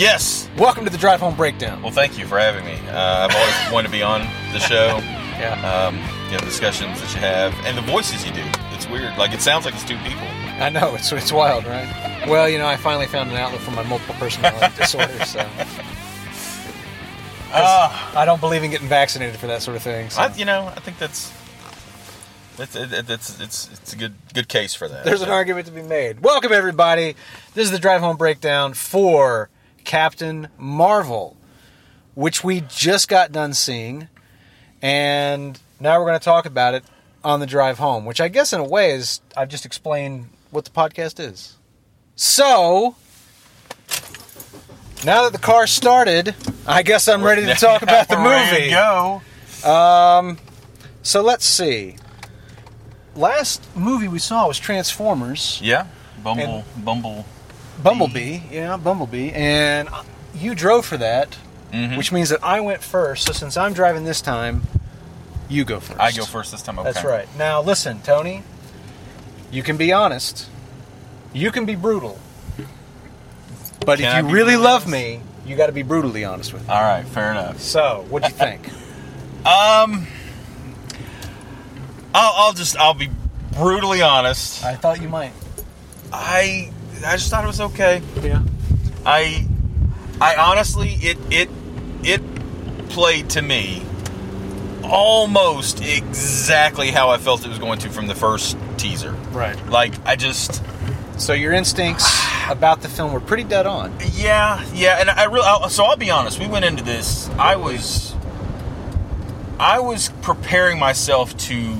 Yes. Welcome to the Drive Home Breakdown. Well, thank you for having me. Uh, I've always wanted to be on the show. Yeah. Um, you know, discussions that you have and the voices you do. It's weird. Like it sounds like it's two people. I know it's it's wild, right? Well, you know, I finally found an outlet for my multiple personality disorder, so Uh, I don't believe in getting vaccinated for that sort of thing. So. I, you know, I think that's that's it, it's it's it's a good good case for that. There's an argument to be made. Welcome everybody. This is the Drive Home Breakdown for Captain Marvel, which we just got done seeing, and now we're going to talk about it on the drive home. Which I guess, in a way, is I've just explained what the podcast is. So. Now that the car started, I guess I'm ready to talk about the movie. go. Um, so let's see. Last movie we saw was Transformers. Yeah. Bumble Bumble. Bumblebee, yeah, Bumblebee, and you drove for that, Mhm. which means that I went first. So since I'm driving this time, you go first. I go first this time. Okay. That's right. Now listen, Tony. You can be honest. You can be brutal. But Can if you really brutally love me, you got to be brutally honest with me. All right. Fair enough. So, what'd you think? Um, I'll, I'll just I'll be brutally honest. I thought you might. I I just thought it was okay. Yeah. I I honestly it it it played to me almost exactly how I felt it was going to from the first teaser. Right. Like I just So your instincts about the film were pretty dead on. yeah yeah and I really so I'll be honest. We went into this. I was I was preparing myself to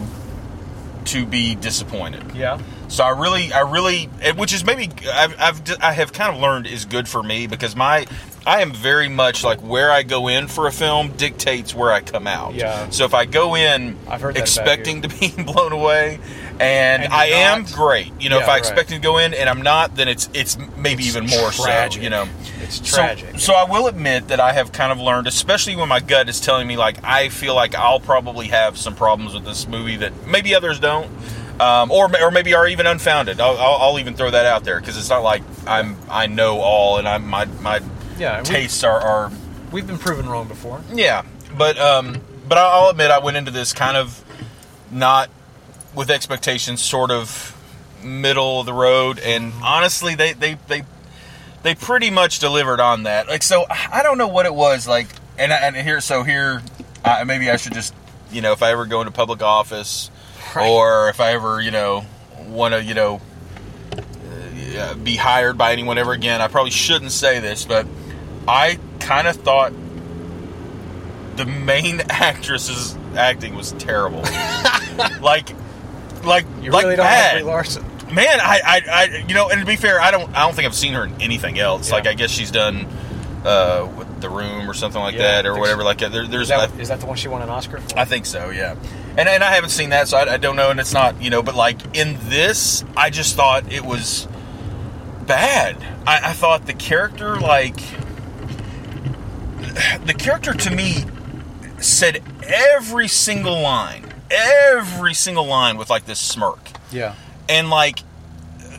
to be disappointed. Yeah. So I really, I really, which is maybe I've, I've I have kind of learned is good for me because my I am very much like where I go in for a film dictates where I come out. Yeah. So if I go in I've heard that expecting to be blown away, and, And I am not? great, you know, if I right. expect to go in and I'm not, then it's it's maybe It's even more tragic. so. You know. It's So- tragic. So, I will admit that I have kind of learned, especially when my gut is telling me like I feel like I'll probably have some problems with this movie that maybe others don't, um, or or maybe are even unfounded. I'll, I'll, I'll even throw that out there because it's not like I'm I know all and I'm my my Yeah. tastes are, are We've been proven wrong before. yeah, but um, but I'll admit I went into this kind of not with expectations, sort of middle of the road, and honestly, they they they they pretty much delivered on that. Like, so I don't know what it was like, and and here, so here, uh, maybe I should just, you know, if I ever go into public office, Right. or if I ever, you know, want to, you know. uh, Be hired by anyone ever again. I probably shouldn't say this, but I kind of thought the main actress's acting was terrible. like, like, You like really don't bad. like Larson. Man, I, I, I, you know, and to be fair, I don't, I don't think I've seen her in anything else. Yeah. Like, I guess she's done uh, with The Room or something like Yeah, that, or whatever. so. Like that. There, Is there's, that, I, is that the one she won an Oscar for? I think so, yeah. And and I haven't seen that, so I, I don't know. And it's not, you know, but like in this, I just thought it was bad. I, I thought the character, like, the character to me said every single line, every single line with like this smirk yeah. and like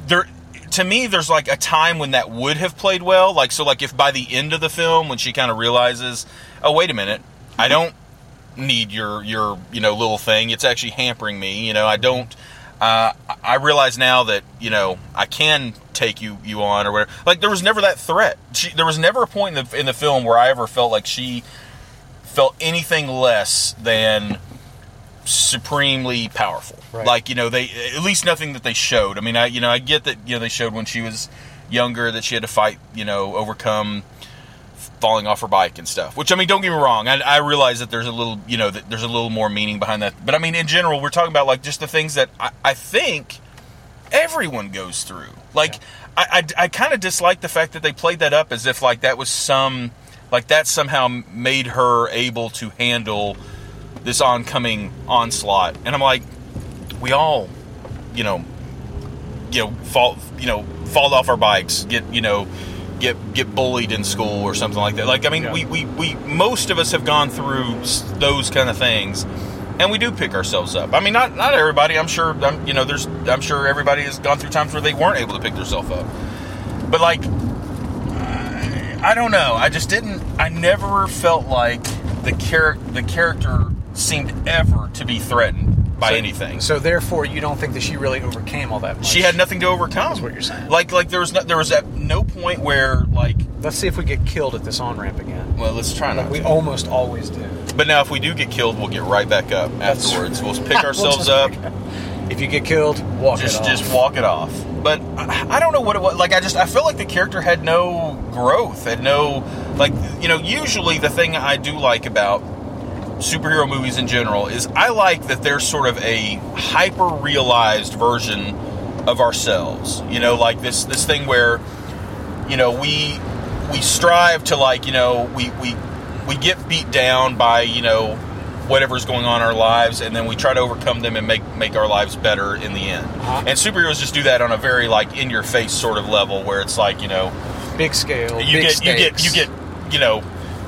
there to me there's like a time when that would have played well like so like if by the end of the film when she kind of realizes oh wait a minute i don't need your your you know little thing it's actually hampering me you know i don't uh, I realize now that you know I can take you you on or whatever. Like there was never that threat. She, there was never a point in the in the film where I ever felt like she felt anything less than supremely powerful. Right. Like you know, they at least nothing that they showed. I mean, I you know I get that you know they showed when she was younger that she had to fight you know overcome falling off her bike and stuff. Which I mean, don't get me wrong. I, I realize that there's a little you know that there's a little more meaning behind that. But I mean, in general, we're talking about like just the things that I, I think everyone goes through. Like I I, I kind of dislike the fact that they played that up as if like that was some like that somehow made her able to handle this oncoming onslaught. And I'm like, we all, you know, you know, fall, you know, fall off our bikes, get, you know, get get bullied in school or something like that. Like, I mean, Yeah. we, we we most of us have gone through those kind of things, and we do pick ourselves up. I mean, not not everybody. I'm sure. I'm, you know, there's. I'm sure everybody has gone through times where they weren't able to pick themselves up. But like, I I don't know. I just didn't. I never felt like the character the character seemed ever to be threatened by So- anything. So therefore, you don't think that she really overcame all that much. she had nothing to overcome. That's what you're saying. Like like there was no, there was at no point where like Let's see if we get killed at this on ramp again. well let's try not Like we to. almost always do. But now if we do get killed, we'll get right back up That's afterwards. We'll We'll pick ourselves just up. If you get killed, walk just it off. just walk it off. But I, I don't know what it was. Like I just I feel like the character had no growth, had no like you know. Usually the thing I do like about superhero movies in general is I like that they're sort of a hyper realized version of ourselves. You know, like this this thing where you know we we strive to like you know we we we get beat down by you know whatever's going on in our lives and then we try to overcome them and make make our lives better in the end Uh-huh. and superheroes just do that on a very like in your face sort of level where it's like you know big scale. you big get you get you get you know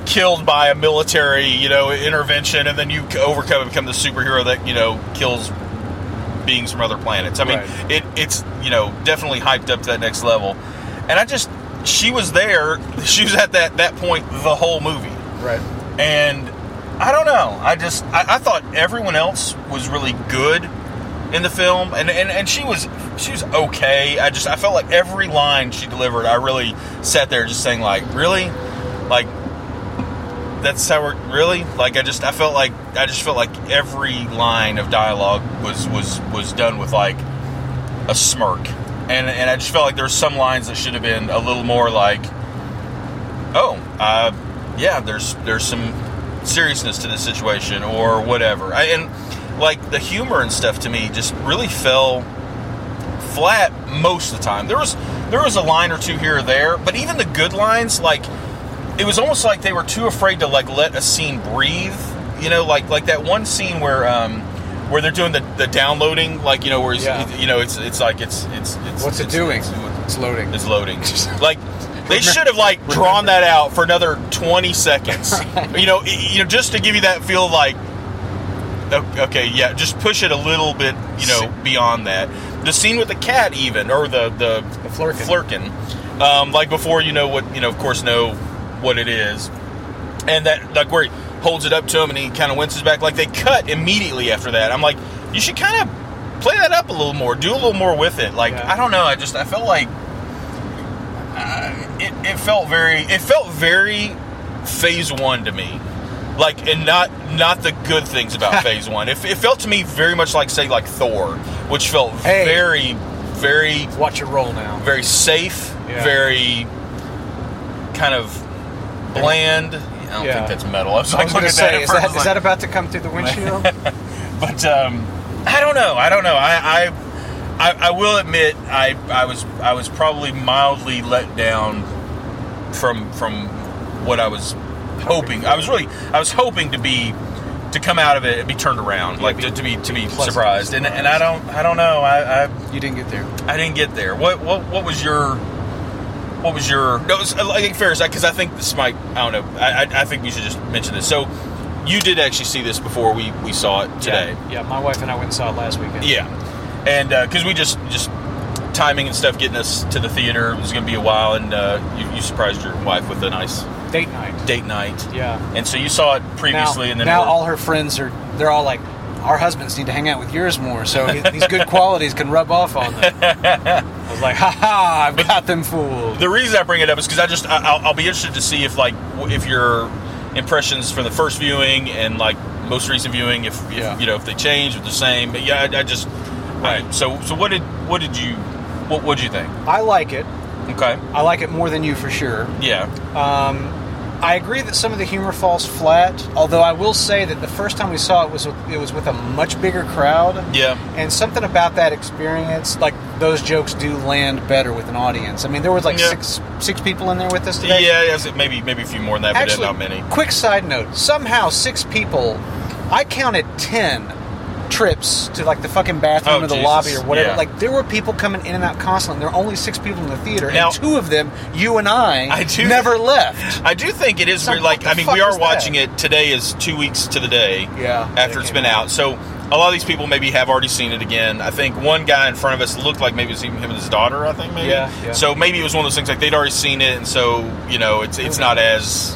killed by a military you know intervention and then you overcome and become the superhero that you know kills beings from other planets i mean Right. it it's you know definitely hyped up to that next level and i just she was there she was at that that point the whole movie right. and I don't know. I just I, I thought everyone else was really good in the film, and, and and she was she was okay. I just I felt like every line she delivered, I really sat there just saying like, really, like that's how really like. I just I felt like I just felt like every line of dialogue was was was done with like a smirk, and and I just felt like there were some lines that should have been a little more like, oh, uh, yeah, there's there's some seriousness to this situation or whatever. I, and like the humor and stuff to me just really fell flat most of the time. There was there was a line or two here or there, but even the good lines, like it was almost like they were too afraid to like let a scene breathe. You know, like like that one scene where um where they're doing the, the downloading, like you know, where Yeah. you know, it's it's like it's it's it's What's it doing? It's, It's loading. It's loading. Like they should have like drawn that out for another 20 seconds. You know, you know just to give you that feel like okay, yeah, just push it a little bit, you know, beyond that. The scene with the cat even or the the, The Flerken. Flerken, um, like before you know what, you know, of course know what it is. And that like where he holds it up to him and he kind of winces back like they cut immediately after that. I'm like, you should kind of play that up a little more, do a little more with it. Like Yeah. I don't know, I just I felt like uh, it, it felt very it felt very phase one to me like and not not the good things about phase one it, it felt to me very much like say like thor which felt Hey. very very Watch your roll now. very safe Yeah. very kind of bland i don't Yeah. think that's metal i was, I was looking going to say, it is first, that, I was is like- that about to come through the windshield? but um, I don't know. I don't know. I, I I I will admit I I was I was probably mildly let down from from what I was hoping. I was really I was hoping to be to come out of it and be turned around, like to, to be to be pleasantly surprised. And and I don't I don't know. I I, you didn't get there. I didn't get there. What what what was your what was your no? I think Ferris because I think this might I don't know. I, I I think we should just mention this. So you did actually see this before we we saw it today. Yeah, yeah, my wife and I went and saw it last weekend. Yeah, and because we just just timing and stuff getting us to the theater it was going to be a while, and uh, you, you surprised your wife with a nice Date night. date night, Yeah. and so you saw it previously, now, and then now all her friends are they're all like our husbands need to hang out with yours more so these good qualities can rub off on them i was like ha ha i've got them fooled the reason I bring it up is because I just I, I'll, I'll be interested to see if like if your impressions from the first viewing and like most recent viewing if, if Yeah. you know if they change or the same. But yeah, I, I just right. So so what did what did you what did you think? i like it Okay. i like it more than you for sure Yeah. um, I agree that some of the humor falls flat. Although I will say that the first time we saw it was with, it was with a much bigger crowd, Yeah. and something about that experience, like those jokes, do land better with an audience. I mean, there was like Yeah. six six people in there with us today. Yeah. yes, maybe maybe a few more than that, Actually, but not many. quick side note: somehow six people. I counted ten trips to like the fucking bathroom Oh, or the Jesus. lobby or whatever. Yeah. Like there were people coming in and out constantly. There were only six people in the theater, Now- and two of them, you and I, I do- never left. I do think it is So weird. Like, I mean, we are was that? watching it today. Is two weeks to the day Yeah, after it it's been out. So a lot of these people maybe have already seen it again. I think one guy in front of us looked like maybe it was even him and his daughter. I think maybe. Yeah, yeah. So maybe it was one of those things like they'd already seen it, and so you know it's it's not as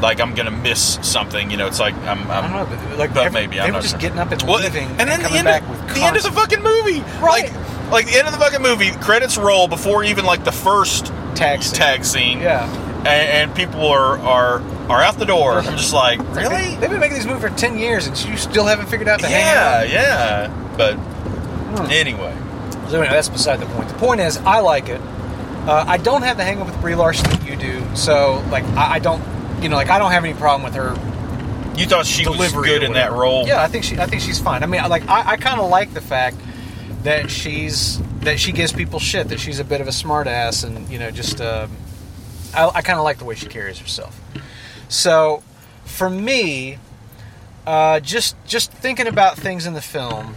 like I'm gonna miss something. You know, it's like I'm. I I'm don't know, but like But every- maybe, they I'm were not just sure. getting up and Well, leaving, and then the end, back of, with the end of the fucking movie, Right. Like, like the end of the fucking movie, credits roll before even like the first tag scene. tag scene. Yeah. and, and people are are are out the door. I'm just like, Really? They, really? have been making these movies for ten years, and you still haven't figured out the Yeah, hang. yeah. But Hmm. anyway, So anyway, that's beside the point. The point is, I like it. Uh, I don't have the hang up with Brie Larson that you do. So like, I, I don't, you know, like I don't have any problem with her you thought she was good in that role. Yeah, I think she. I think she's fine. I mean, like I, I kind of like the fact that she's that she gives people shit. That she's a bit of a smartass, and you know, just uh, I, I kind of like the way she carries herself. So, for me, uh, just just thinking about things in the film.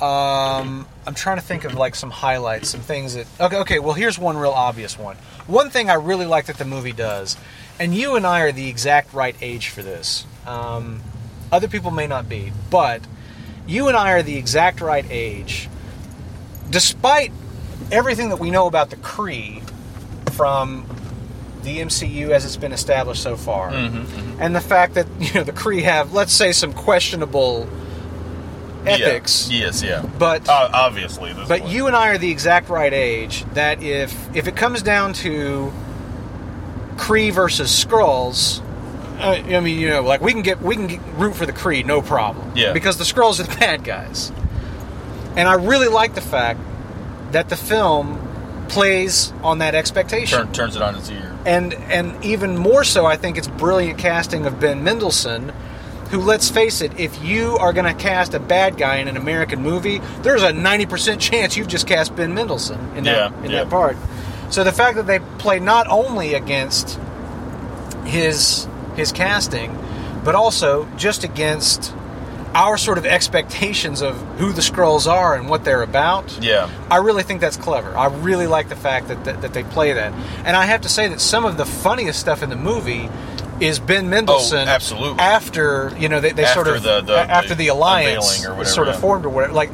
Um, I'm trying to think of like some highlights, some things that. Okay, okay. Well, here's one real obvious one. One thing I really like that the movie does, and you and I are the exact right age for this. Um, other people may not be, but you and I are the exact right age. Despite everything that we know about the Kree from the MCU as it's been established so far, Mm-hmm, and the fact that you know the Kree have, let's say, some questionable ethics, Yeah. Yes, yeah. but Uh, obviously, but one. you and I are the exact right age that if if it comes down to Kree versus Skrulls, I, I mean, you know, like we can get we can get, root for the Kree, no problem. Yeah. Because the Skrulls are the bad guys, and I really like the fact that the film plays on that expectation. Turn, turns it on its ear. And and even more so, I think it's brilliant casting of Ben Mendelsohn, who, let's face it, if you are going to cast a bad guy in an American movie, there's a 90% chance you've just cast Ben Mendelsohn in that Yeah, in yeah. that part. So the fact that they play not only against his his casting, but also just against our sort of expectations of who the Skrulls are and what they're about. Yeah. I really think that's clever. I really like the fact that, that, that they play that. And I have to say that some of the funniest stuff in the movie is Ben oh, Mendelsohn. Oh, absolutely. After you know they, they sort of the- the- after the the alliance or was whatever, sort of yeah. formed or whatever. Like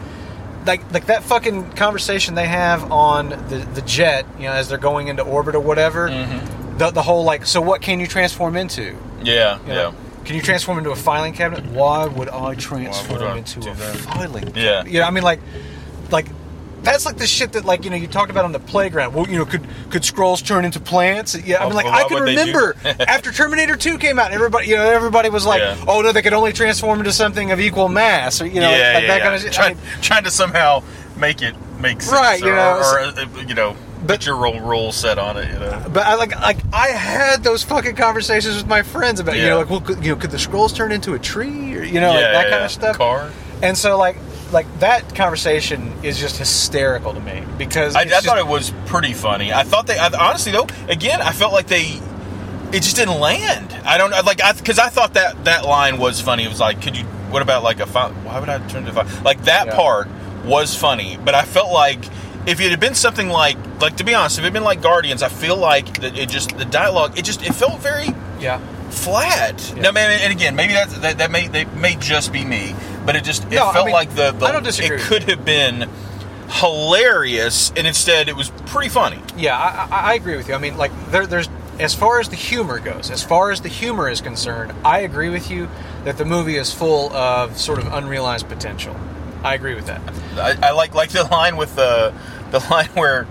like like that fucking conversation they have on the the jet. You know as they're going into orbit or whatever. Mm-hmm. The the whole like so what can you transform into? Yeah, You yeah. know, Can you transform into a filing cabinet? Why would I transform I into a that? filing? Yeah. cabinet? You know, I mean, like, like that's like the shit that, like, you know, you talked about on the playground. Well, you know, could could Skrulls turn into plants? Yeah, I mean, Oh, like, well, I can would they do remember after Terminator Two came out, everybody, you know, everybody was like, Yeah. oh no, they could only transform into something of equal mass, or you know, yeah, like yeah, that yeah. kind of shit. I Trying, mean, trying to somehow make it make sense, Right, you or, know, or, uh, you know, but- your role, role set on it. You know, But I like like I had those fucking conversations with my friends about you know like well could, you know could the Skrulls turn into a tree or you know like Yeah, that yeah, kind yeah. of stuff. Car. And so like like that conversation is just hysterical to me because I, I just- thought it was pretty funny. I thought they, I, honestly though, again, I felt like they, it just didn't land. I don't like, I because I thought that that line was funny. It was like, could you? What about like a? Fi- why would I turn to? Fi-? Like that Yeah. part was funny, but I felt like if it had been something like, like to be honest, if it had been like Guardians, I feel like that it just the dialogue, it just it felt very yeah flat. Yeah. No, man, and again, maybe that's, that that may that may just be me, but it just it No, I felt mean, like the, the I don't disagree it could have been hilarious, and instead it was pretty funny. yeah I, I, I agree with you. I mean like there, there's as far as the humor goes, as far as the humor is concerned, I agree with you that the movie is full of sort of unrealized potential. I agree with that. I, I like like the line with the the line where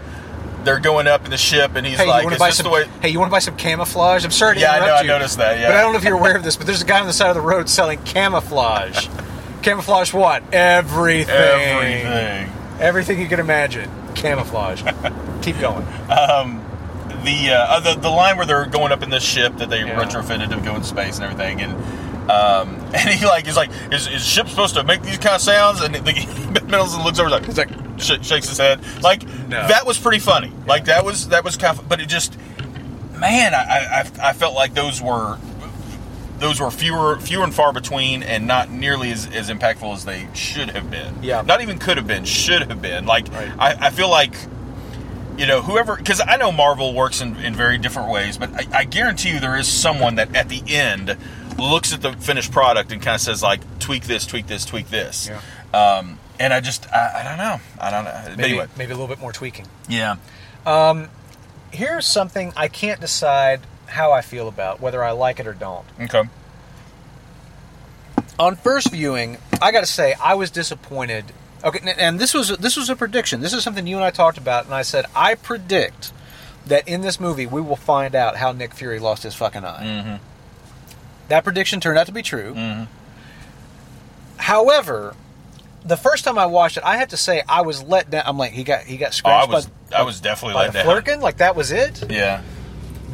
they're going up in the ship, and he's Hey, like, you "Is buy some? the way?" Hey, you want to buy some camouflage? I'm sorry to Yeah, I know, interrupt I you. noticed that, yeah. but I don't know if you're aware of this. But there's a guy on the side of the road selling camouflage. camouflage what? Everything. Everything. Everything you can imagine. Camouflage. Keep going. Um, the, uh, the the line where they're going up in this ship that they Yeah. retrofitted to go in space and everything, and um, and he like is like, is, is ship supposed to make these kind of sounds? And the Mendelsohn looks over, he's like, he's like sh- shakes his head, like No. that was pretty funny. Like that was that was kind of, but it just, man, I, I I felt like those were. Those were fewer, fewer and far between, and not nearly as, as impactful as they should have been. Yeah. not even could have been, should have been. Like Right. I, I feel like you know, whoever, because I know Marvel works in, in very different ways, but I, I guarantee you there is someone that at the end looks at the finished product and kind of says like tweak this, tweak this, tweak this. Yeah. Um, and I just I, I don't know. I don't know. Maybe, anyway, maybe a little bit more tweaking. yeah. Here's something I can't decide how I feel about, whether I like it or don't. Okay. on first viewing, I got to say I was disappointed. Okay, and this was this was a prediction. This is something you and I talked about, and I said I predict that in this movie we will find out how Nick Fury lost his fucking eye. Mm-hmm. That prediction turned out to be true. Mm-hmm. However, the first time I watched it, I have to say I was let down. I'm like, he got he got Oh, I scratched was by, I was definitely by let down. like that was it. Yeah.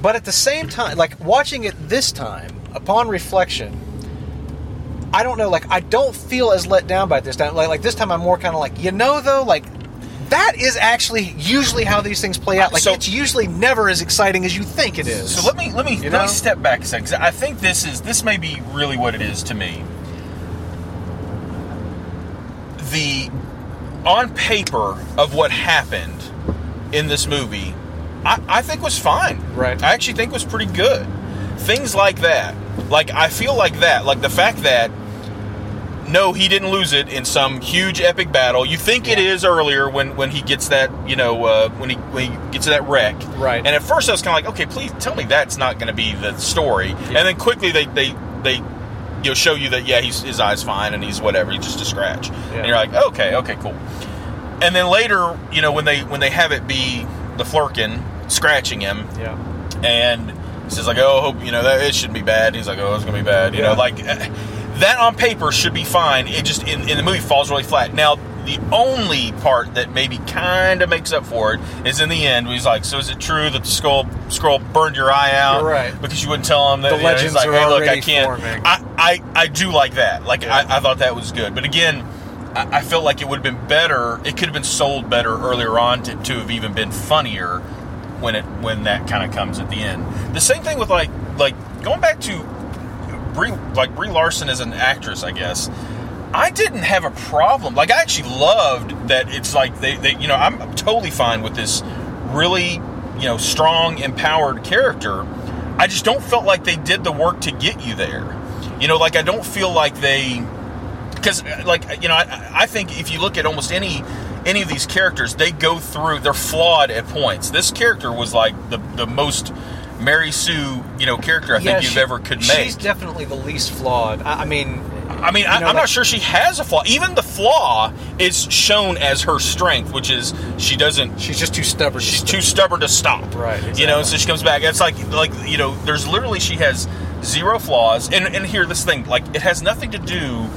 But at the same time, like watching it this time, upon reflection, I don't know. Like I don't feel as let down by this time. Like like this time, I'm more kind of like you know though. Like that is actually usually how these things play out. Like So- it's usually never as exciting as you think it is. So let me let me You let me step back a second. I think this is this may be really what it is to me. The on paper of what happened in this movie, I, I think was fine. Right. I actually think was pretty good. Things like that, like I feel like that, like the fact that no, he didn't lose it in some huge epic battle. You think it Yeah. is earlier when when he gets that, you know, uh, when he when he gets to that wreck. Right. And at first I was kind of like, okay, please tell me that's not going to be the story. And then quickly they they they you know show you that yeah, he's his eyes fine and he's whatever, he's just a scratch. And you're like, okay, okay, cool. And then later, you know, when they when they have it be the Flerken scratching him, yeah, and he says like, "Oh, hope you know that it shouldn't be bad." And he's like, "Oh, it's gonna be bad." You Yeah. know, like eh, that on paper should be fine. It just in, in the movie falls really flat. Now, the only part that maybe kind of makes up for it is in the end. He's like, "So is it true that the skull Skrull burned your eye out?" You're right. Because you wouldn't tell him that. The you know, legends like, are "Hey, look, I can't." I, I I do like that. Like Yeah. I, I thought that was good. But again. I I felt like it would have been better. It could have been sold better earlier on to, to have even been funnier when it when that kind of comes at the end. The same thing with like like going back to Brie like Brie Larson as an actress, I guess. I didn't have a problem. Like I actually loved that it's like they, they you know I'm totally fine with this really you know strong empowered character. I just don't felt like they did the work to get you there. You know, like I don't feel like they because uh, like you know I, I think if you look at almost any any of these characters they go through they're flawed at points this character was like the the most mary sue you know character i think you've she- ever could make She's definitely the least flawed. I, I mean, i mean I, you know, i'm like- not sure she has a flaw even the flaw is shown as her strength which is she doesn't she's just too stubborn. she's too stubborn to stop. Right, You know, so she comes back. It's like like you know, there's literally she has zero flaws. And and here this thing, like it has nothing to do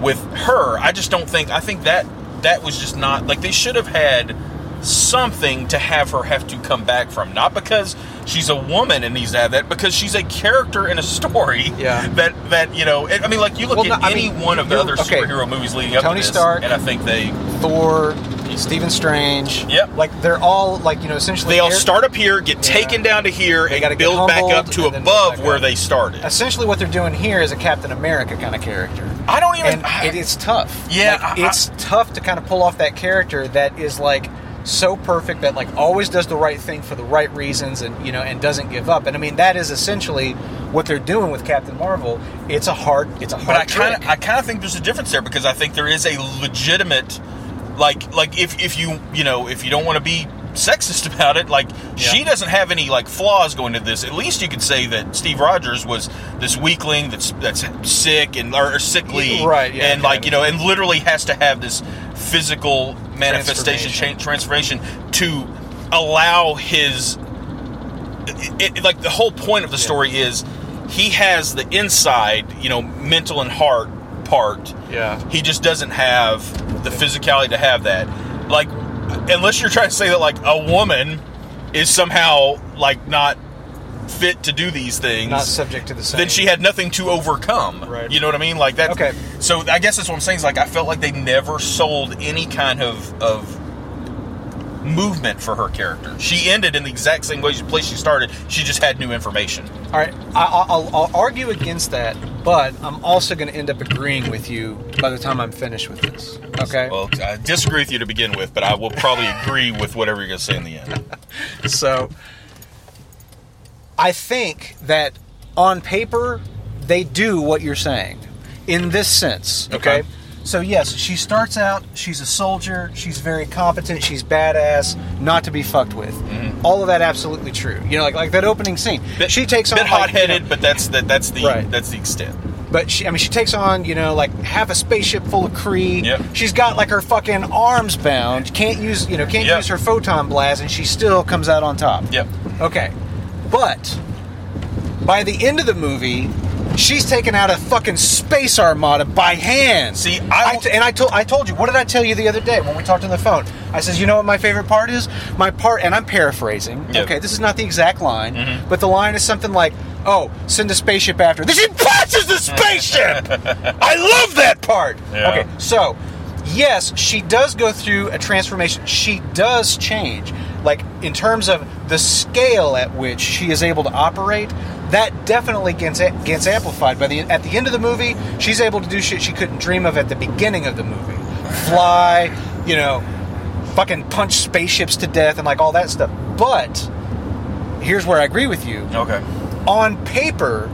with her. I just don't think I think that that was just not like they should have had something to have her have to come back from. Not because she's a woman and needs to have uh, that, because she's a character in a story. Yeah. That that you know, I mean, like you look Well, at no, I any mean, one of the other okay. superhero movies leading up Tony to this, Stark. and I think they Thor, Stephen Strange. Yep. Like they're all like you know essentially they all start up here, get Yeah. taken down to here, They and build back up to and then build above where up. they started. Essentially, what they're doing here is a Captain America kind of character. I don't even. and it is tough. Yeah, Like, I- it's tough to kind of pull off that character that is like so perfect that like always does the right thing for the right reasons and you know and doesn't give up. And I mean that is essentially what they're doing with Captain Marvel. It's a hard, it's a hard. but I kind of. I kind of think there's a difference there because I think there is a legitimate, like, like if if you you know if you don't want to be sexist about it, like she doesn't have any like flaws going to this. At least you could say that Steve Rogers was this weakling that's that's sick and or sickly, Right, yeah, and like you know, and literally has to have this physical manifestation, Transformation. transformation to allow his it, it- like the whole point of the story is he has the inside, you know, mental and heart part. Yeah. He just doesn't have the physicality to have that. Like, unless you're trying to say that like a woman is somehow like not fit to do these things, not subject to the same. then she had nothing to overcome. Right. You know what I mean? Like that. Okay. So I guess that's what I'm saying. Is like I felt like they never sold any kind of of movement for her character. She ended in the exact same way place she started. She just had new information. All right, I, I'll, I'll argue against that, but I'm also going to end up agreeing with you by the time I'm finished with this. Okay. Well, I disagree with you to begin with, but I will probably agree with whatever you're going to say in the end. So I think that on paper they do what you're saying in this sense. Okay. Okay. So yes, she starts out. She's a soldier. She's very competent. She's badass. Not to be fucked with. Mm-hmm. All of that absolutely true. You know, like like that opening scene. she takes on A bit like, you hot-headed, know- but that's the, that's the Right. that's the extent. but she, I mean, she takes on, you know, like half a spaceship full of Kree. Yep. She's got like her fucking arms bound. Can't use, you know, can't Yep. use her photon blast, and she still comes out on top. Yep. Okay, but by the end of the movie, she's taken out a fucking space armada by hand. See, I t- and I told I told you what did I tell you the other day when we talked on the phone? I says, you know what my favorite part is? My part, and I'm paraphrasing. Yep. Okay, this is not the exact line, Mm-hmm. but the line is something like, "Oh, send a spaceship after." This she passes the spaceship. I love that part. Yeah. Okay, so yes, she does go through a transformation. She does change, like in terms of the scale at which she is able to operate. That definitely gets gets amplified by the at the end of the movie. She's able to do shit she couldn't dream of at the beginning of the movie, fly, you know, fucking punch spaceships to death and like all that stuff. But here's where I agree with you Okay. on paper,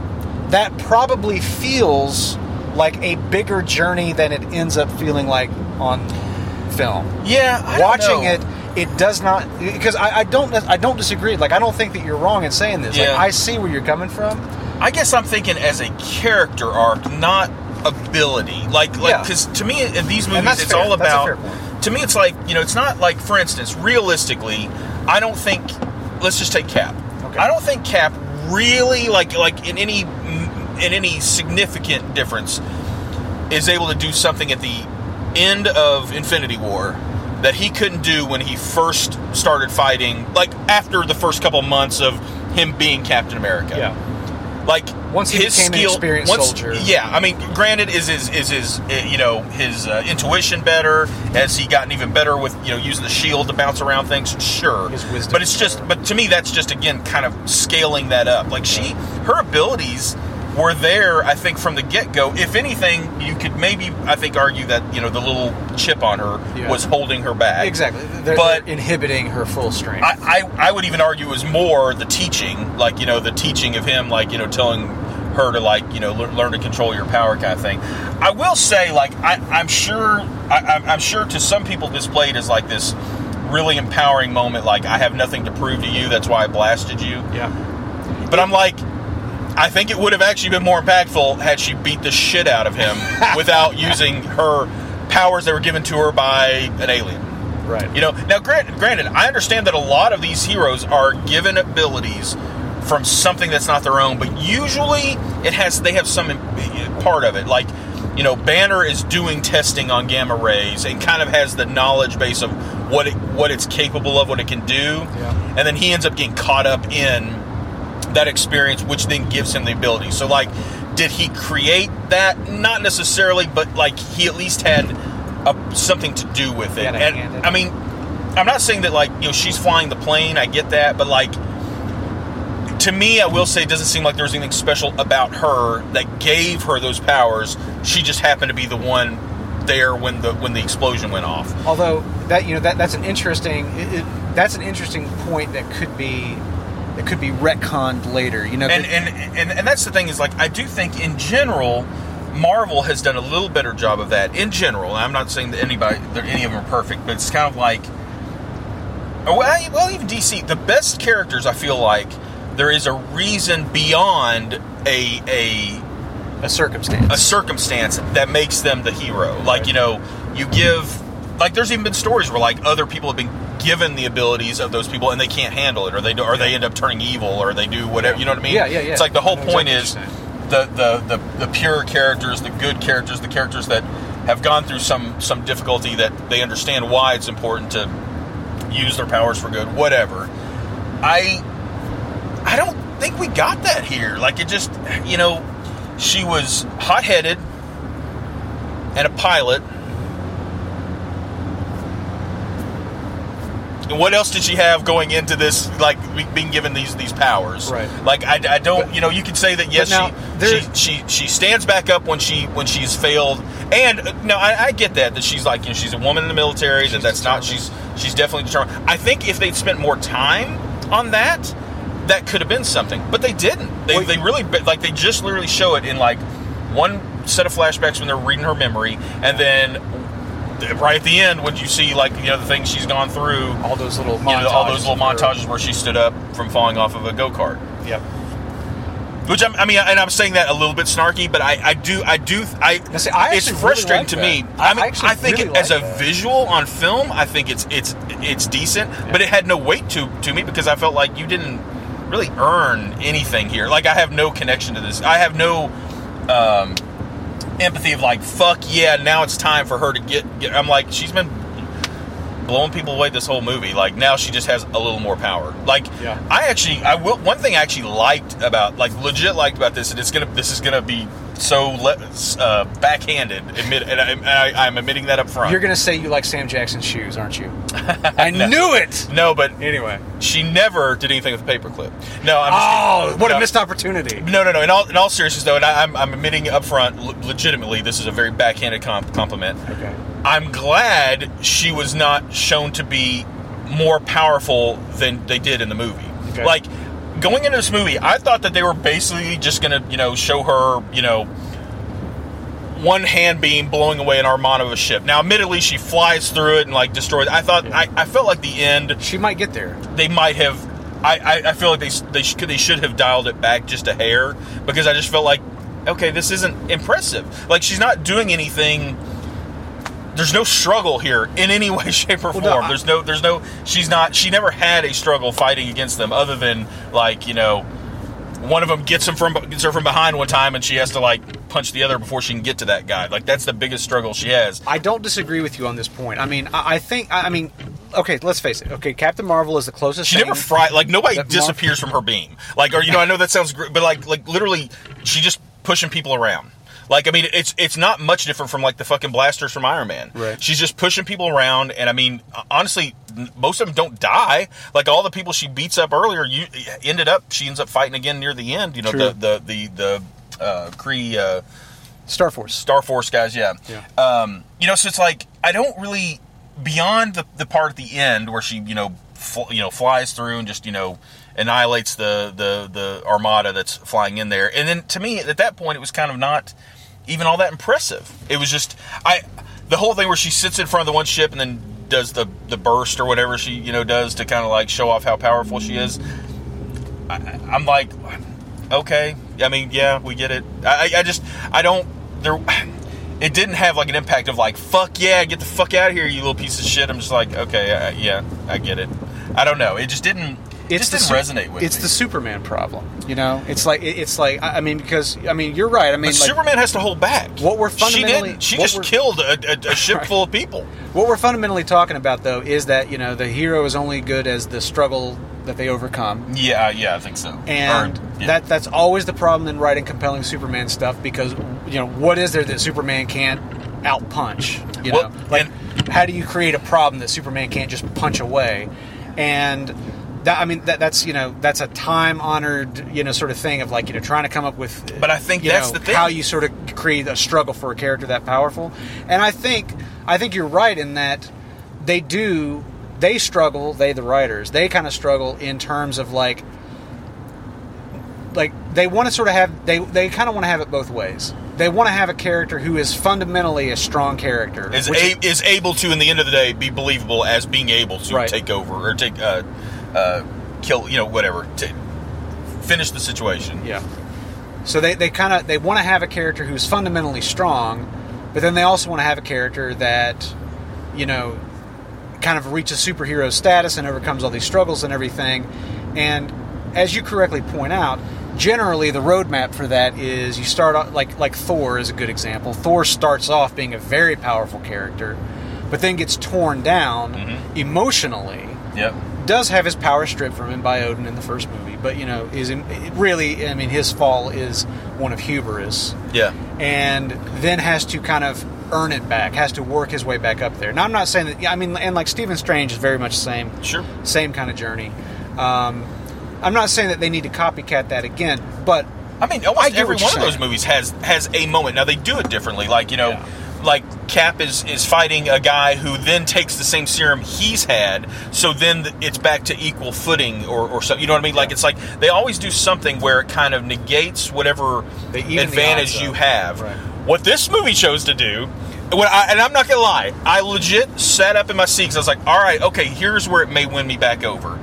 that probably feels like a bigger journey than it ends up feeling like on film. Yeah. I Watching it, it does not because I, I don't I don't disagree. Like I don't think that you're wrong in saying this. Yeah. Like I see where you're coming from. I guess I'm thinking as a character arc, not ability. Like, like, Yeah. because to me in these movies, it's fair. all That's a about. fair point. To me, it's like you know, it's not like, for instance, realistically, I don't think. Let's just take Cap. Okay. I don't think Cap really like like in any in any significant difference is able to do something at the end of Infinity War that he couldn't do when he first started fighting. Like after the first couple months of him being Captain America Yeah. like Once he his became an skill, experienced once- soldier. Yeah, I mean, granted, is his is his uh, you know his uh, intuition better? Has he gotten even better with you know using the shield to bounce around things? Sure, His wisdom but it's just but to me that's just again kind of scaling that up. Like she, her abilities were there. I think from the get go. If anything, you could maybe I think argue that you know the little chip on her Yeah. was holding her back. Exactly. They're, But- they're inhibiting her full strength. I, I, I would even argue it was more the teaching, like you know, the teaching of him, like you know, telling her to like you know learn, learn to control your power kind of thing. I will say, like I, I'm sure, I, I'm sure to some people this played as like this really empowering moment. Like I have nothing to prove to you, that's why I blasted you. yeah. But I'm like, I think it would have actually been more impactful had she beat the shit out of him without using her powers that were given to her by an alien. Right. You know, now granted, granted, I understand that a lot of these heroes are given abilities from something that's not their own, but usually it has they have some part of it. Like, you know, Banner is doing testing on gamma rays and kind of has the knowledge base of what it what it's capable of, what it can do, Yeah. and then he ends up getting caught up in that experience, which then gives him the ability. So, like, did he create that? Not necessarily, but like he at least had a, something to do with it. He had a And it. I mean, I'm not saying that like you know she's flying the plane. I get that, but like to me, I will say it doesn't seem like there was anything special about her that gave her those powers. She just happened to be the one there when the when the explosion went off. Although that you know that that's an interesting it, it, that's an interesting point that could be that could be retconned later. You know, and, and and and that's the thing is like I do think in general Marvel has done a little better job of that in general. I'm not saying that anybody that any of them are perfect, but it's kind of like or well, well even DC the best characters I feel like there is a reason beyond a a a circumstance. a circumstance that makes them the hero. Like, you know, you give like there's even been stories where like other people have been given the abilities of those people and they can't handle it or they do, or they end up turning evil or they do whatever, you know what I mean? Yeah, yeah, yeah. It's like the whole point exactly is the, the the the pure characters, the good characters, the characters that have gone through some some difficulty that they understand why it's important to use their powers for good, whatever. I I don't think we got that here. Like it just, you know, she was hot-headed and a pilot. And what else did she have going into this? Like being given these these powers, Right. Like I, I don't, But- you know, you could say that yes, now, she, she she she stands back up when she when she's failed. And uh, no, I, I get that that she's like you know she's a woman in the military. that that's not she's she's definitely determined. I think if they'd spent more time on that, that could have been something, but they didn't. They, Well, they really like they just literally show it in like one set of flashbacks when they're reading her memory, and then right at the end when you see like you know the things she's gone through, all those little you know, all those montages little montages where she stood up from falling off of a go kart. Yep. Which I'm, I mean, and I'm saying that a little bit snarky, but I, I do, I do, I. Now, see, I it's actually really frustrating like to that. me. I I mean, I think really it, as a that. visual on film, I think it's it's it's decent, but it had no weight to to me because I felt like you didn't really earn anything here. Like I have no connection to this. I have no um, empathy of like, fuck yeah, now it's time for her to get. get I'm like, she's been blowing people away this whole movie. Like now she just has a little more power. Like Yeah. I actually, I will. One thing I actually liked about, like, legit liked about this, and it's gonna, this is gonna be so le- uh, backhanded. Admit, and, I, I, I'm admitting that up front. You're gonna say you like Sam Jackson's shoes, aren't you? I knew it. no, but Anyway. she never did anything with a paperclip. No, I'm just Oh, what No. a missed opportunity. No, no, no. In all, in all seriousness, though, and I, I'm, I'm admitting up front, le- legitimately, this is a very backhanded comp- compliment. Okay. I'm glad she was not shown to be more powerful than they did in the movie. Okay. Like going into this movie, I thought that they were basically just going to, you know, show her, you know, one hand beam blowing away an armada of a ship. Now, admittedly, she flies through it and like destroys. I thought I, I felt like the end She might get there. they might have. I, I, I feel like they they should they should have dialed it back just a hair because I just felt like okay this isn't impressive. Like she's not doing anything. There's no struggle here in any way, shape, or Well, form. no, I- there's no there's no. She's not. She never had a struggle fighting against them other than like you know. One of them gets him from gets her from behind one time, and she has to like punch the other before she can get to that guy. Like that's the biggest struggle she has. I don't disagree with you on this point. I mean, I, I think, I I mean, okay, let's face it. Okay, Captain Marvel is the closest. She never fry like nobody disappears from her beam. Like or you know I know that sounds great, but like like literally she just pushing people around. Like I mean it's it's not much different from like the fucking blasters from Iron Man. Right. She's just pushing people around and I mean honestly most of them don't die. Like all the people she beats up earlier you ended up she ends up fighting again near the end, you know True. the the the the uh Kree uh Star Force. Star Force guys, yeah. Yeah. Um, you know, so it's like I don't really beyond the the part at the end where she, you know, fl- you know, flies through and just you know annihilates the the the armada that's flying in there. And then to me, at that point, it was kind of not even all that impressive. It was just I the whole thing where she sits in front of the one ship and then does the the burst or whatever she you know does to kind of like show off how powerful she is. I, I'm like, okay. I mean, yeah, we get it. I, I- I just, I don't. There, it didn't have like an impact of like, fuck yeah, get the fuck out of here, you little piece of shit. I'm just like, okay, I, yeah, I get it. I don't know. It just didn't. It just didn't su- resonate with It's me. the Superman problem. You know, it's like it's like I I mean because I mean you're right. I mean like, Superman has to hold back. What we're she fundamentally- didn't. She just killed a, a, a ship full of people. What we're fundamentally talking about, though, is that you know the hero is only good as the struggle that they overcome, Yeah, yeah, I think so. and Or, yeah. that that's always the problem in writing compelling Superman stuff because you know what is there that Superman can't outpunch? You Well, know, like how do you create a problem that Superman can't just punch away? And that I mean that that's you know that's a time honored you know sort of thing of like you know trying to come up with. But I think that's know, the thing. how you sort of create a struggle for a character that powerful. And I think I think you're right in that they do they struggle they the writers they kind of struggle in terms of like like they want to sort of have they they kind of want to have it both ways. They want to have a character who is fundamentally a strong character. is, a, is able to, in the end of the day, be believable as being able to Right. take over or take, uh, uh, kill, you know, whatever, to finish the situation. Yeah. So they, they kind of they want to have a character who's fundamentally strong, but then they also want to have a character that, you know, kind of reaches superhero status and overcomes all these struggles and everything. And as you correctly point out, generally the roadmap for that is you start off like like Thor is a good example. Thor starts off being a very powerful character, but then gets torn down emotionally Yep. Does have his power stripped from him by Odin in the first movie, but you know, is in, really, I mean, his fall is one of hubris, Yeah. and then has to kind of earn it back, has to work his way back up there. Now, I'm not saying that. I mean, and like Stephen Strange is very much the same, Sure. same kind of journey. Um, I'm not saying that they need to copycat that again, but I mean, almost I every one you're of those movies has has a moment. Now they do it differently. Like you know, Yeah. Like Cap is is fighting a guy who then takes the same serum he's had, so then it's back to equal footing or or something. You know what I mean? Like it's like they always do something where it kind of negates whatever They even the advantage you have. Right. What this movie chose to do. I, and I'm not gonna lie, I legit sat up in my seat because I was like, "All right, okay, here's where it may win me back over,"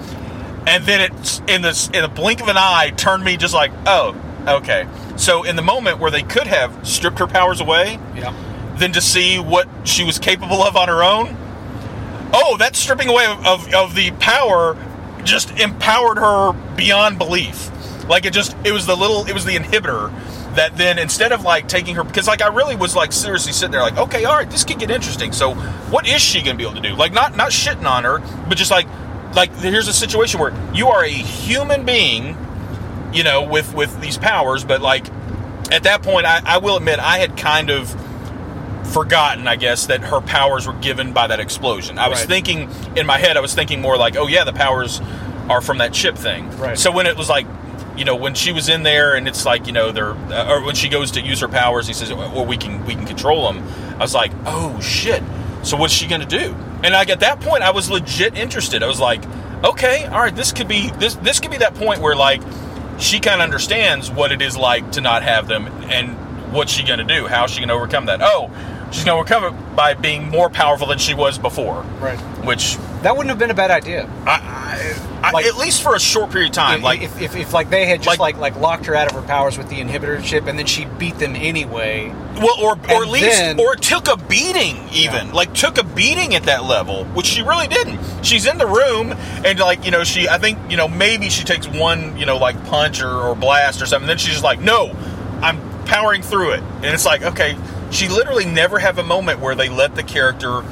and then it's in this in a blink of an eye turned me just like, "Oh, okay." So in the moment where they could have stripped her powers away, Yeah. Than to see what she was capable of on her own. Oh, that stripping away of, of, of the power just empowered her beyond belief. Like it just, it was the little, it was the inhibitor that then instead of like taking her, because like I really was like seriously sitting there like, okay, all right, this could get interesting. So what is she to be able to do? Like not not shitting on her, but just like like here's a situation where you are a human being, you know, with with these powers, but like at that point, I, I will admit I had kind of forgotten, I guess, that her powers were given by that explosion. I was Right. thinking in my head, I was thinking more like, oh yeah, the powers are from that chip thing. Right. So when it was like, you know, when she was in there and it's like, you know, they're, uh, or when she goes to use her powers, he says, well, we can we can control them. I was like, oh shit. So what's she gonna do? And like at that point, I was legit interested. I was like, okay, all right, this could be this this could be that point where like she kind of understands what it is like to not have them and what's she going to do how's she going to overcome that oh she's going to recover by being more powerful than she was before Right. which That wouldn't have been a bad idea. I, I, I Like- at least for a short period of time If- like if, if, if like they had just like- like, like locked her out of her powers with the inhibitor chip and then she beat them anyway. well or, or at least then- or took a beating even Yeah. like took a beating at that level which she really didn't she's in the room and like you know she i think you know maybe she takes one you know like punch or, or blast or something then she's just like no i'm powering through it and it's like okay she literally never have a moment where they let the character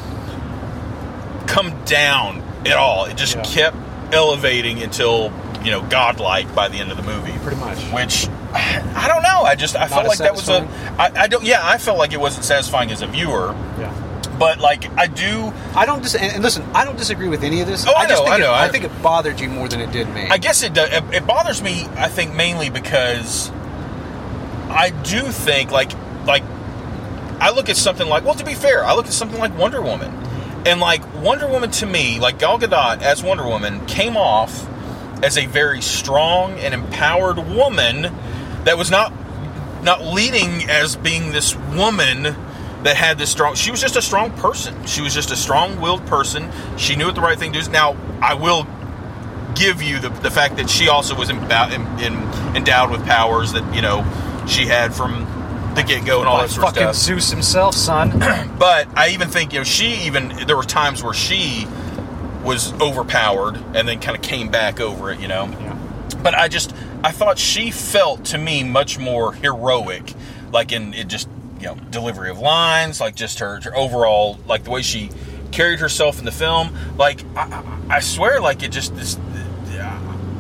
come down at all it just Yeah. kept elevating until you know godlike by the end of the movie Pretty much. which I don't know. I just I felt as like that was a? I, I don't yeah I felt like it wasn't satisfying as a viewer, Yeah. but like I do I don't dis- and listen. I don't disagree with any of this. Oh, I just know, think I know. It, I I- think it bothered you more than it did me. I guess it does, it, it bothers me. I think mainly because I do think like like I look at something like well to be fair I look at something like Wonder Woman. And like Wonder Woman to me like Gal Gadot as Wonder Woman came off as a very strong and empowered woman that was not not leading as being this woman that had this strong she was just a strong person. She was just a strong-willed person. She knew what the right thing to do now i will give you the, the fact that she also was in, in, endowed with powers that you know she had from the get-go and all that sort of fucking stuff Zeus himself, son. but I even think you know she even there were times where she was overpowered and then kind of came back over it, you know. Yeah. But I just I thought she felt to me much more heroic, like in it just you know delivery of lines, like just her, her overall like the way she carried herself in the film. Like I, I I swear, like it just this.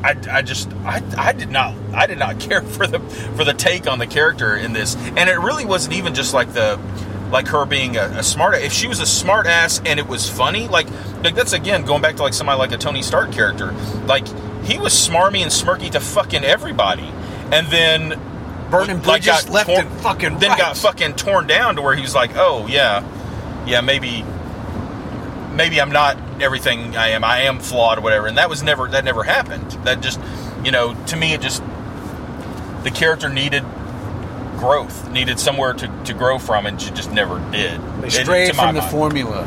I, I just I, I did not I did not care for the for the take on the character in this, and it really wasn't even just like the like her being a, a smart. If she was a smart ass and it was funny, like like that's again going back to like somebody like a Tony Stark character. Like he was smarmy and smirky to fucking everybody, and then Burning like, bridges got left torn- and fucking then right. got fucking torn down to where he was like, oh yeah, yeah maybe maybe I'm not everything I am. I am flawed or whatever. And that was never that never happened. That just you know to me it just the character needed growth, needed somewhere to, to grow from, and she just never did. They strayed to my from the mind. formula,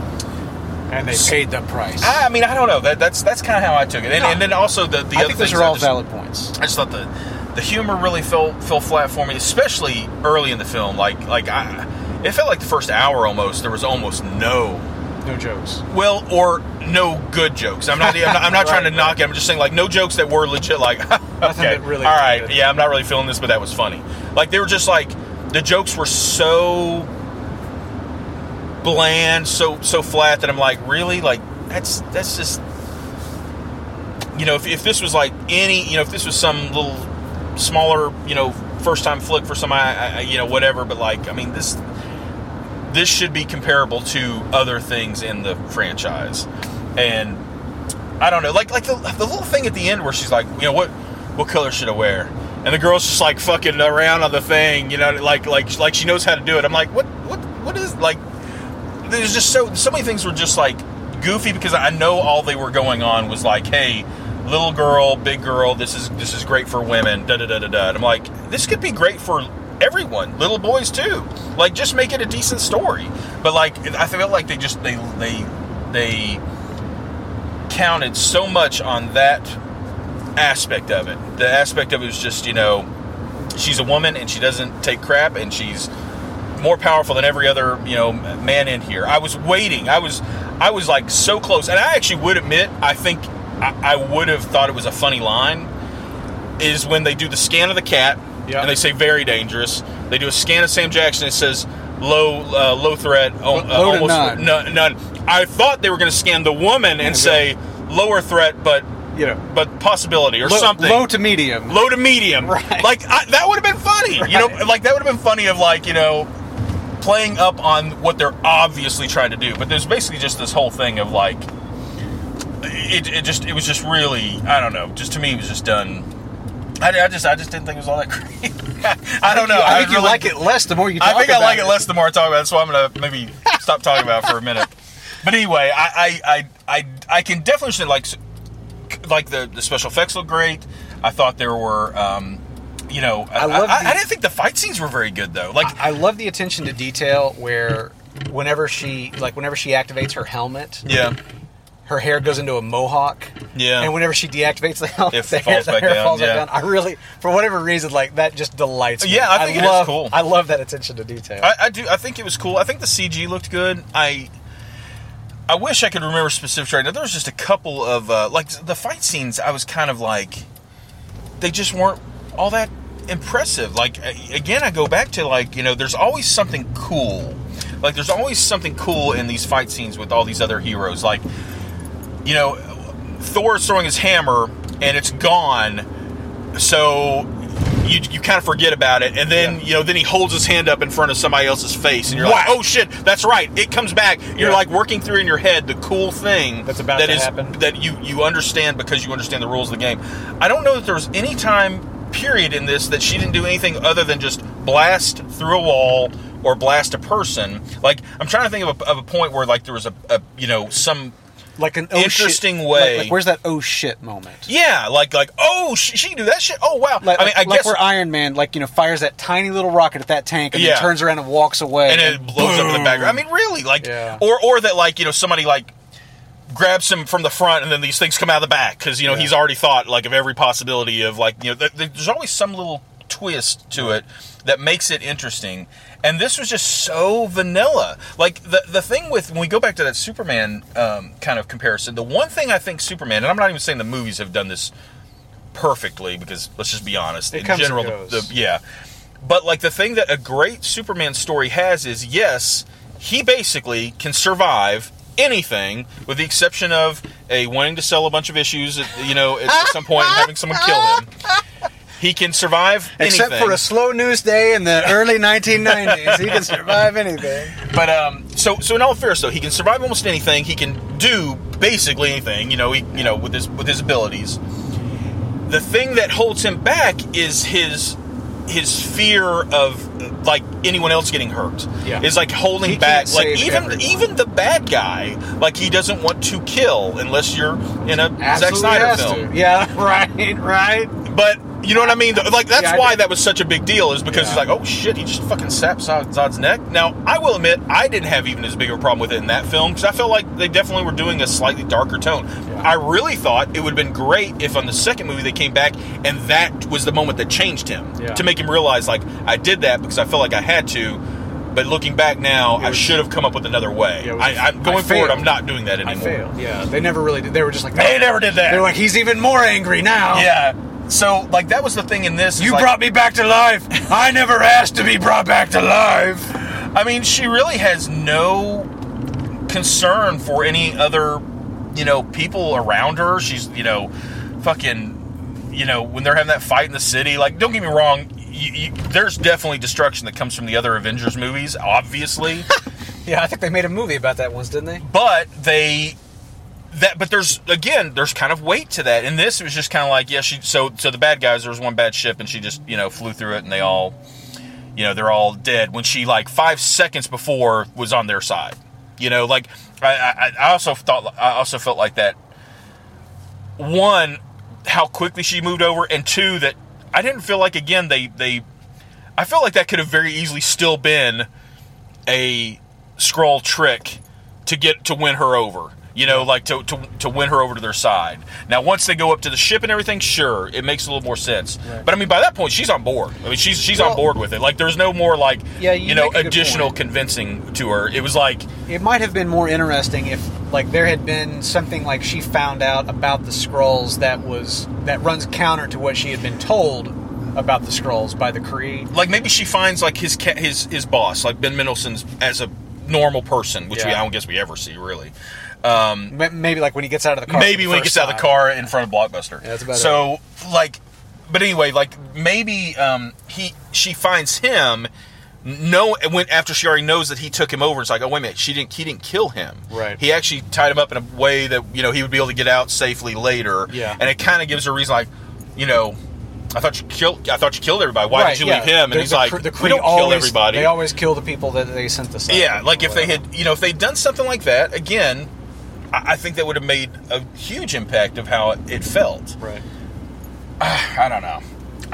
and they paid the price. I, I mean, I don't know. That that's that's kind of how I took it. And, No. and then also the the I other think those things are all just- valid points. I just thought the the humor really fell fell flat for me, especially early in the film. Like like I, it felt like the first hour almost there was almost no No jokes. well or no good jokes. I'm not I'm not, I'm not trying to Right, knock it. I'm just saying like no jokes that were legit. Like okay, that really all right, good. yeah, I'm not really feeling this, but that was funny. Like they were just like the jokes were so bland, so so flat that I'm like really like that's that's just you know, if, if this was like any, you know, if this was some little smaller, you know, first time flick for somebody, I, I, you know, whatever, but like, I mean, this this should be comparable to other things in the franchise, and I don't know, like like the, the little thing at the end where she's like, you know, what what color should I wear? And the girl's just like fucking around on the thing, you know, like like like she knows how to do it. I'm like, what what what is like? there's just so so many things were just like goofy because I know all they were going on was like, hey, little girl, big girl, this is this is great for women, da da da da da. And I'm like, this could be great for everyone, little boys too. Like, just make it a decent story. But like, I feel like they just they they they counted so much on that aspect of it. The aspect of it was just you know, she's a woman and she doesn't take crap and she's more powerful than every other you know man in here. I was waiting. I was I was like so close, and I actually would admit I think I, I would have thought it was a funny line. Is when they do the scan of the cat Yeah. and they say very dangerous. They do a scan of Sam Jackson. It says low uh, low threat, oh, uh, almost none. no- none. I thought they were going to scan the woman and say lower threat, but You know, but possibility or low, something low to medium. low to medium. Right. Like I, that would have been funny. You know, like that would have been funny of like you know playing up on what they're obviously trying to do. But there's basically just this whole thing of like it, it just it was just really I don't know. Just to me, it was just done. I, I just I just didn't think it was all that great. I don't know. I think you really- like it less the more you talk I think I like it less the more I talk about it, so I'm gonna maybe stop talking about it for a minute. But anyway, I I, I, I, I can definitely understand like like the, the special effects look great. I thought there were um, you know I, I love I, the- I didn't think the fight scenes were very good though. Like I love the attention to detail where whenever she like whenever she activates her helmet, yeah, her hair goes into a mohawk. Yeah. And whenever she deactivates the helmet, It the hair, falls the back hair down, falls yeah. back down. I really, for whatever reason, like that just delights me. Yeah, I think it is love, cool. I love that attention to detail. I, I do. I think it was cool. I think the CG looked good. I I wish I could remember specifics right now. There was just a couple of uh, like the fight scenes. I was kind of like they just weren't all that impressive. Like again, I go back to like you know, there's always something cool. Like there's always something cool in these fight scenes with all these other heroes. Like you know, Thor's throwing his hammer and it's gone. So you, you kind of forget about it, and then Yeah. you know then he holds his hand up in front of somebody else's face, and you're like, oh shit, that's right, it comes back. You're Yeah. like working through in your head the cool thing That's about that to is- happen. that you you understand because you understand the rules of the game. I don't know that there was any time period in this that she didn't do anything other than just blast through a wall or blast a person. Like I'm trying to think of a, of a point where like there was a, a you know some like an oh interesting shit, way. Like, like, where's that oh shit moment? yeah like like oh she, she can do that shit. Oh wow. Like, I mean I like guess where Iron Man, like you know, fires that tiny little rocket at that tank and Yeah. then turns around and walks away, and it blows up in the background. I mean, really, like, Yeah. or or that like you know somebody like grabs him from the front and then these things come out of the back because you know Yeah. he's already thought like of every possibility of like you know th- th- there's always some little twist to it that makes it interesting and this was just so vanilla. Like the the thing with when we go back to that superman um, kind of comparison the one thing i think superman and i'm not even saying the movies have done this perfectly because let's just be honest It in general the, the yeah. But like the thing that a great Superman story has is yes, he basically can survive anything with the exception of a wanting to sell a bunch of issues at, you know at some point and having someone kill him. He can survive Except anything. for a slow news day in the early 1990s, he can survive anything. But um, so so in all fairness, though, he can survive almost anything. He can do basically anything. You know, he you know with his with his abilities. The thing that holds him back is his his fear of like anyone else getting hurt. Yeah. Is like holding He back. Like even everyone. even the bad guy, like he doesn't want to kill unless you're in a Zack Snyder film. to. Yeah, right, right. But you know what I mean? Like that's Yeah, why that was such a big deal. Is because Yeah. he's like, oh shit, he just fucking sapped Zod- Zod's neck. Now I will admit, I didn't have even as big of a problem with it in that film because I felt like they definitely were doing a slightly darker tone. I really thought it would have been great if on the second movie they came back and that was the moment that changed him Yeah. to make him realize like I did that because I felt like I had to. But looking back now, I should have come up with another way. Yeah, was- I, I'm I going forward. I'm not doing that anymore. I failed. Yeah, they never really did. They were just like, They never did that. They're like, he's even more angry now. yeah. So like that was the thing in this. You like- brought me back to life. I never asked to be brought back to life. I mean, she really has no concern for any other, you know, people around her. She's, you know, fucking, you know, when they're having that fight in the city. Like, don't get me wrong. You, you, there's definitely destruction that comes from the other Avengers movies, obviously, Yeah, I think they made a movie about that once, didn't they? but they that but there's again there's kind of weight to that. and this, was just kind of like yeah, she so so the bad guys there was one bad ship and she just you know flew through it and they all you know they're all dead when she like five seconds before was on their side. You know, like I, I, I also thought I also felt like that. One, how quickly she moved over, and two, that I didn't feel like again they they. I felt like that could have very easily still been a Skrull trick to get to win her over. You know, like to, to, to win her over to their side. Now, once they go up to the ship and everything, sure, it makes a little more sense. Right. But I mean, by that point, she's on board. I mean, she's she's Well- on board with it. Like, there's no more like Yeah, you you, know make a good additional convincing to her. It was like It might have been more interesting if, like, there had been something like she found out about the Skrulls that was that runs counter to what she had been told about the Skrulls by the Kree. like maybe she finds like his his his boss, like Ben Mendelsohn's, as a normal person, which we I don't guess we ever see really. M- Maybe like when he gets out of the car. maybe for when he gets first out of the car in front of Blockbuster. Yeah, that's about so like, but anyway, like maybe um, he she finds him. No, when after she already knows that he took him over, it's like, oh wait a minute, she didn't. He didn't kill him. Right. He actually tied him up in a way that you know he would be able to get out safely later. Yeah. And it kind of gives her a reason, like, you know, I thought you killed. I thought you killed everybody. Why Right, did you yeah. leave him? And The- he's the like, Kree- the we don't kill everybody. They always kill the people that they sent to. Yeah, like if they had, you know, if they'd done something like that again, I, think that would have made a huge impact of how it, felt. Right. Ah, I don't know.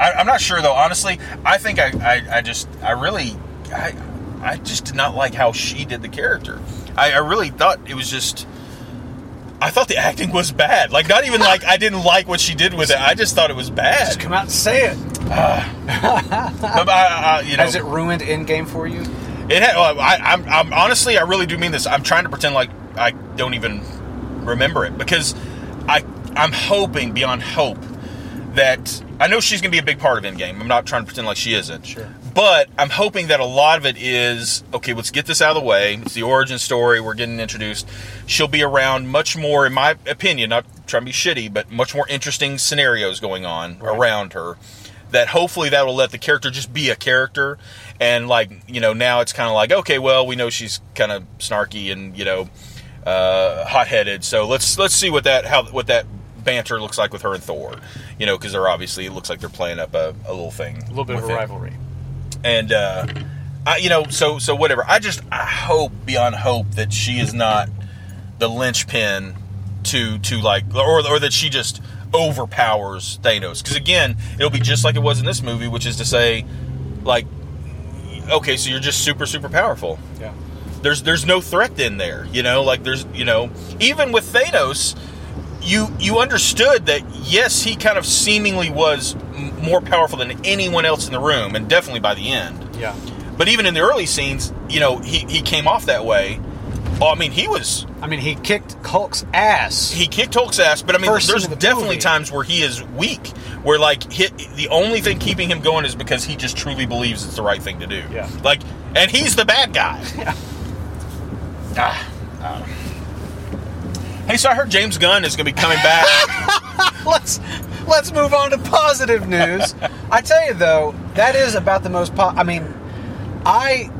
I, I'm not sure though. Honestly, I think I, I, I just, I really, I, I just did not like how she did the character. I, I really thought it was just. I thought the acting was bad. Like not even like I didn't like what she did with it. I just thought it was bad. Just come out and say it. Ah. But I- I- you know, Has it ruined Endgame for you? It had, well, I, I'm, I'm honestly, I really do mean this. I'm trying to pretend like I don't even remember it because I, I'm hoping beyond hope that I know she's going to be a big part of Endgame. I'm not trying to pretend like she isn't. Sure. But I'm hoping that a lot of it is okay. Let's get this out of the way. It's the origin story. We're getting introduced. She'll be around much more, in my opinion. Not trying to be shitty, but much more interesting scenarios going on Right. around her. That hopefully that will let the character just be a character, and like you know now it's kind of like okay, well we know she's kind of snarky and you know uh, hot headed, so let's let's see what that how what that banter looks like with her and Thor, you know, because they're obviously it looks like they're playing up a, a little thing, A little bit of a it rivalry. and uh, I, you know, so so whatever. I just I hope beyond hope that she is not the linchpin to to like, or or that she just overpowers Thanos. Because again, it'll be just like it was in this movie, which is to say, like, okay, so you're just super super powerful. Yeah. There's there's no threat in there, you know. Like there's you know even with Thanos, you you understood that yes, he kind of seemingly was m- more powerful than anyone else in the room, and definitely by the end. Yeah. But even in the early scenes, you know, he, he came off that way. Well, I mean, he was I mean, he kicked Hulk's ass. he kicked Hulk's ass, but I mean, First there's the definitely movie. times where he is weak, where like hit, the only thing keeping him going is because he just truly believes it's the right thing to do. Yeah. Like, and he's the bad guy. Yeah. Ah, I. Hey, so I heard James Gunn is going to be coming back. let's let's move on to positive news. I tell you though, that is about the most. Po- I mean, I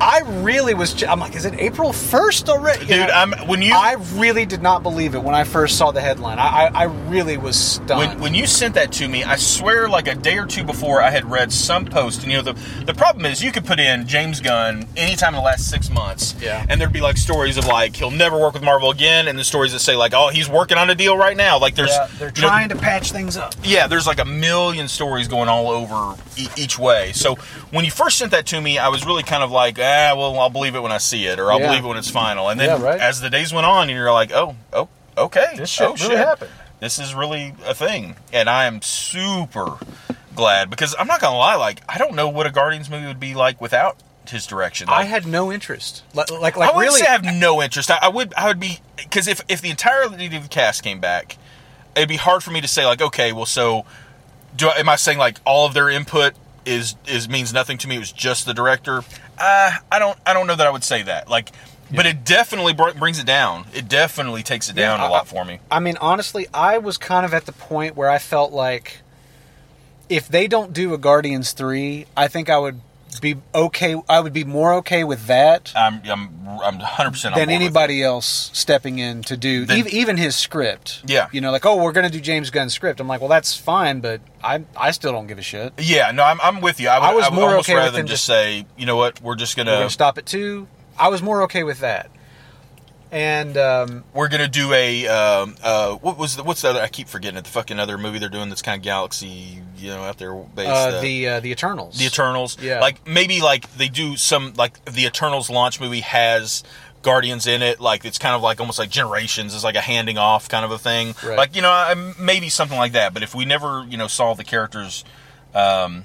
I really was. I'm like, is it April first already? You Dude, know, I'm when you I really did not believe it when I first saw the headline. I I, I really was stunned. When, when you sent that to me, I swear, like a day or two before, I had read some post, and you know the the problem is you could put in James Gunn anytime in the last six months, Yeah. and there'd be like stories of like he'll never work with Marvel again, and the stories that say like oh he's working on a deal right now. Like there's yeah, they're you know, trying to patch things up. yeah, there's like a million stories going all over e- each way. So when you first sent that to me, I was really kind of like, ah, well, I'll believe it when I see it, or I'll Yeah. believe it when it's final. And then Yeah, right. as the days went on, you're like, oh, oh, okay, This shit oh, really happened. This is really a thing, and I am super glad because I'm not gonna lie, like I don't know what a Guardians movie would be like without his direction. I had no interest. Like like, I wouldn't really. say I have no interest. I, I would I would be because if if the entirety of the cast came back, it'd be hard for me to say like, okay, well, so do I, am I saying like all of their input is is means nothing to me? It was just the director. Uh, I don't I don't know that I would say that. Like, but it definitely br- brings it down. It definitely takes it down Yeah, a lot for me. I mean, honestly, I was kind of at the point where I felt like if they don't do a Guardians three, I think I would be okay. I would be more okay with that I'm I'm I'm 100 percent than anybody else stepping in to do Then- even, even his script. Yeah. you know, like oh, we're to do James Gunn's script. I'm like, well, that's fine, but I I still don't give a shit. Yeah, no, I'm, I'm with you. I, would, I was I would more almost okay with rather than just just- say, you know what, we're just We're gonna. going to stop at two. I was more okay with that. And um, We're gonna do a um, uh, what was the, what's the other? I keep forgetting it. The fucking other movie they're doing that's kind of galaxy, you know, out there based. uh, the uh, the Eternals. the Eternals. Yeah. Like maybe like they do some like the Eternals launch movie has Guardians in it. Like it's kind of like almost like Generations is like a handing off kind of a thing. Right. Like you know I- maybe something like that. But if we never you know saw the characters um,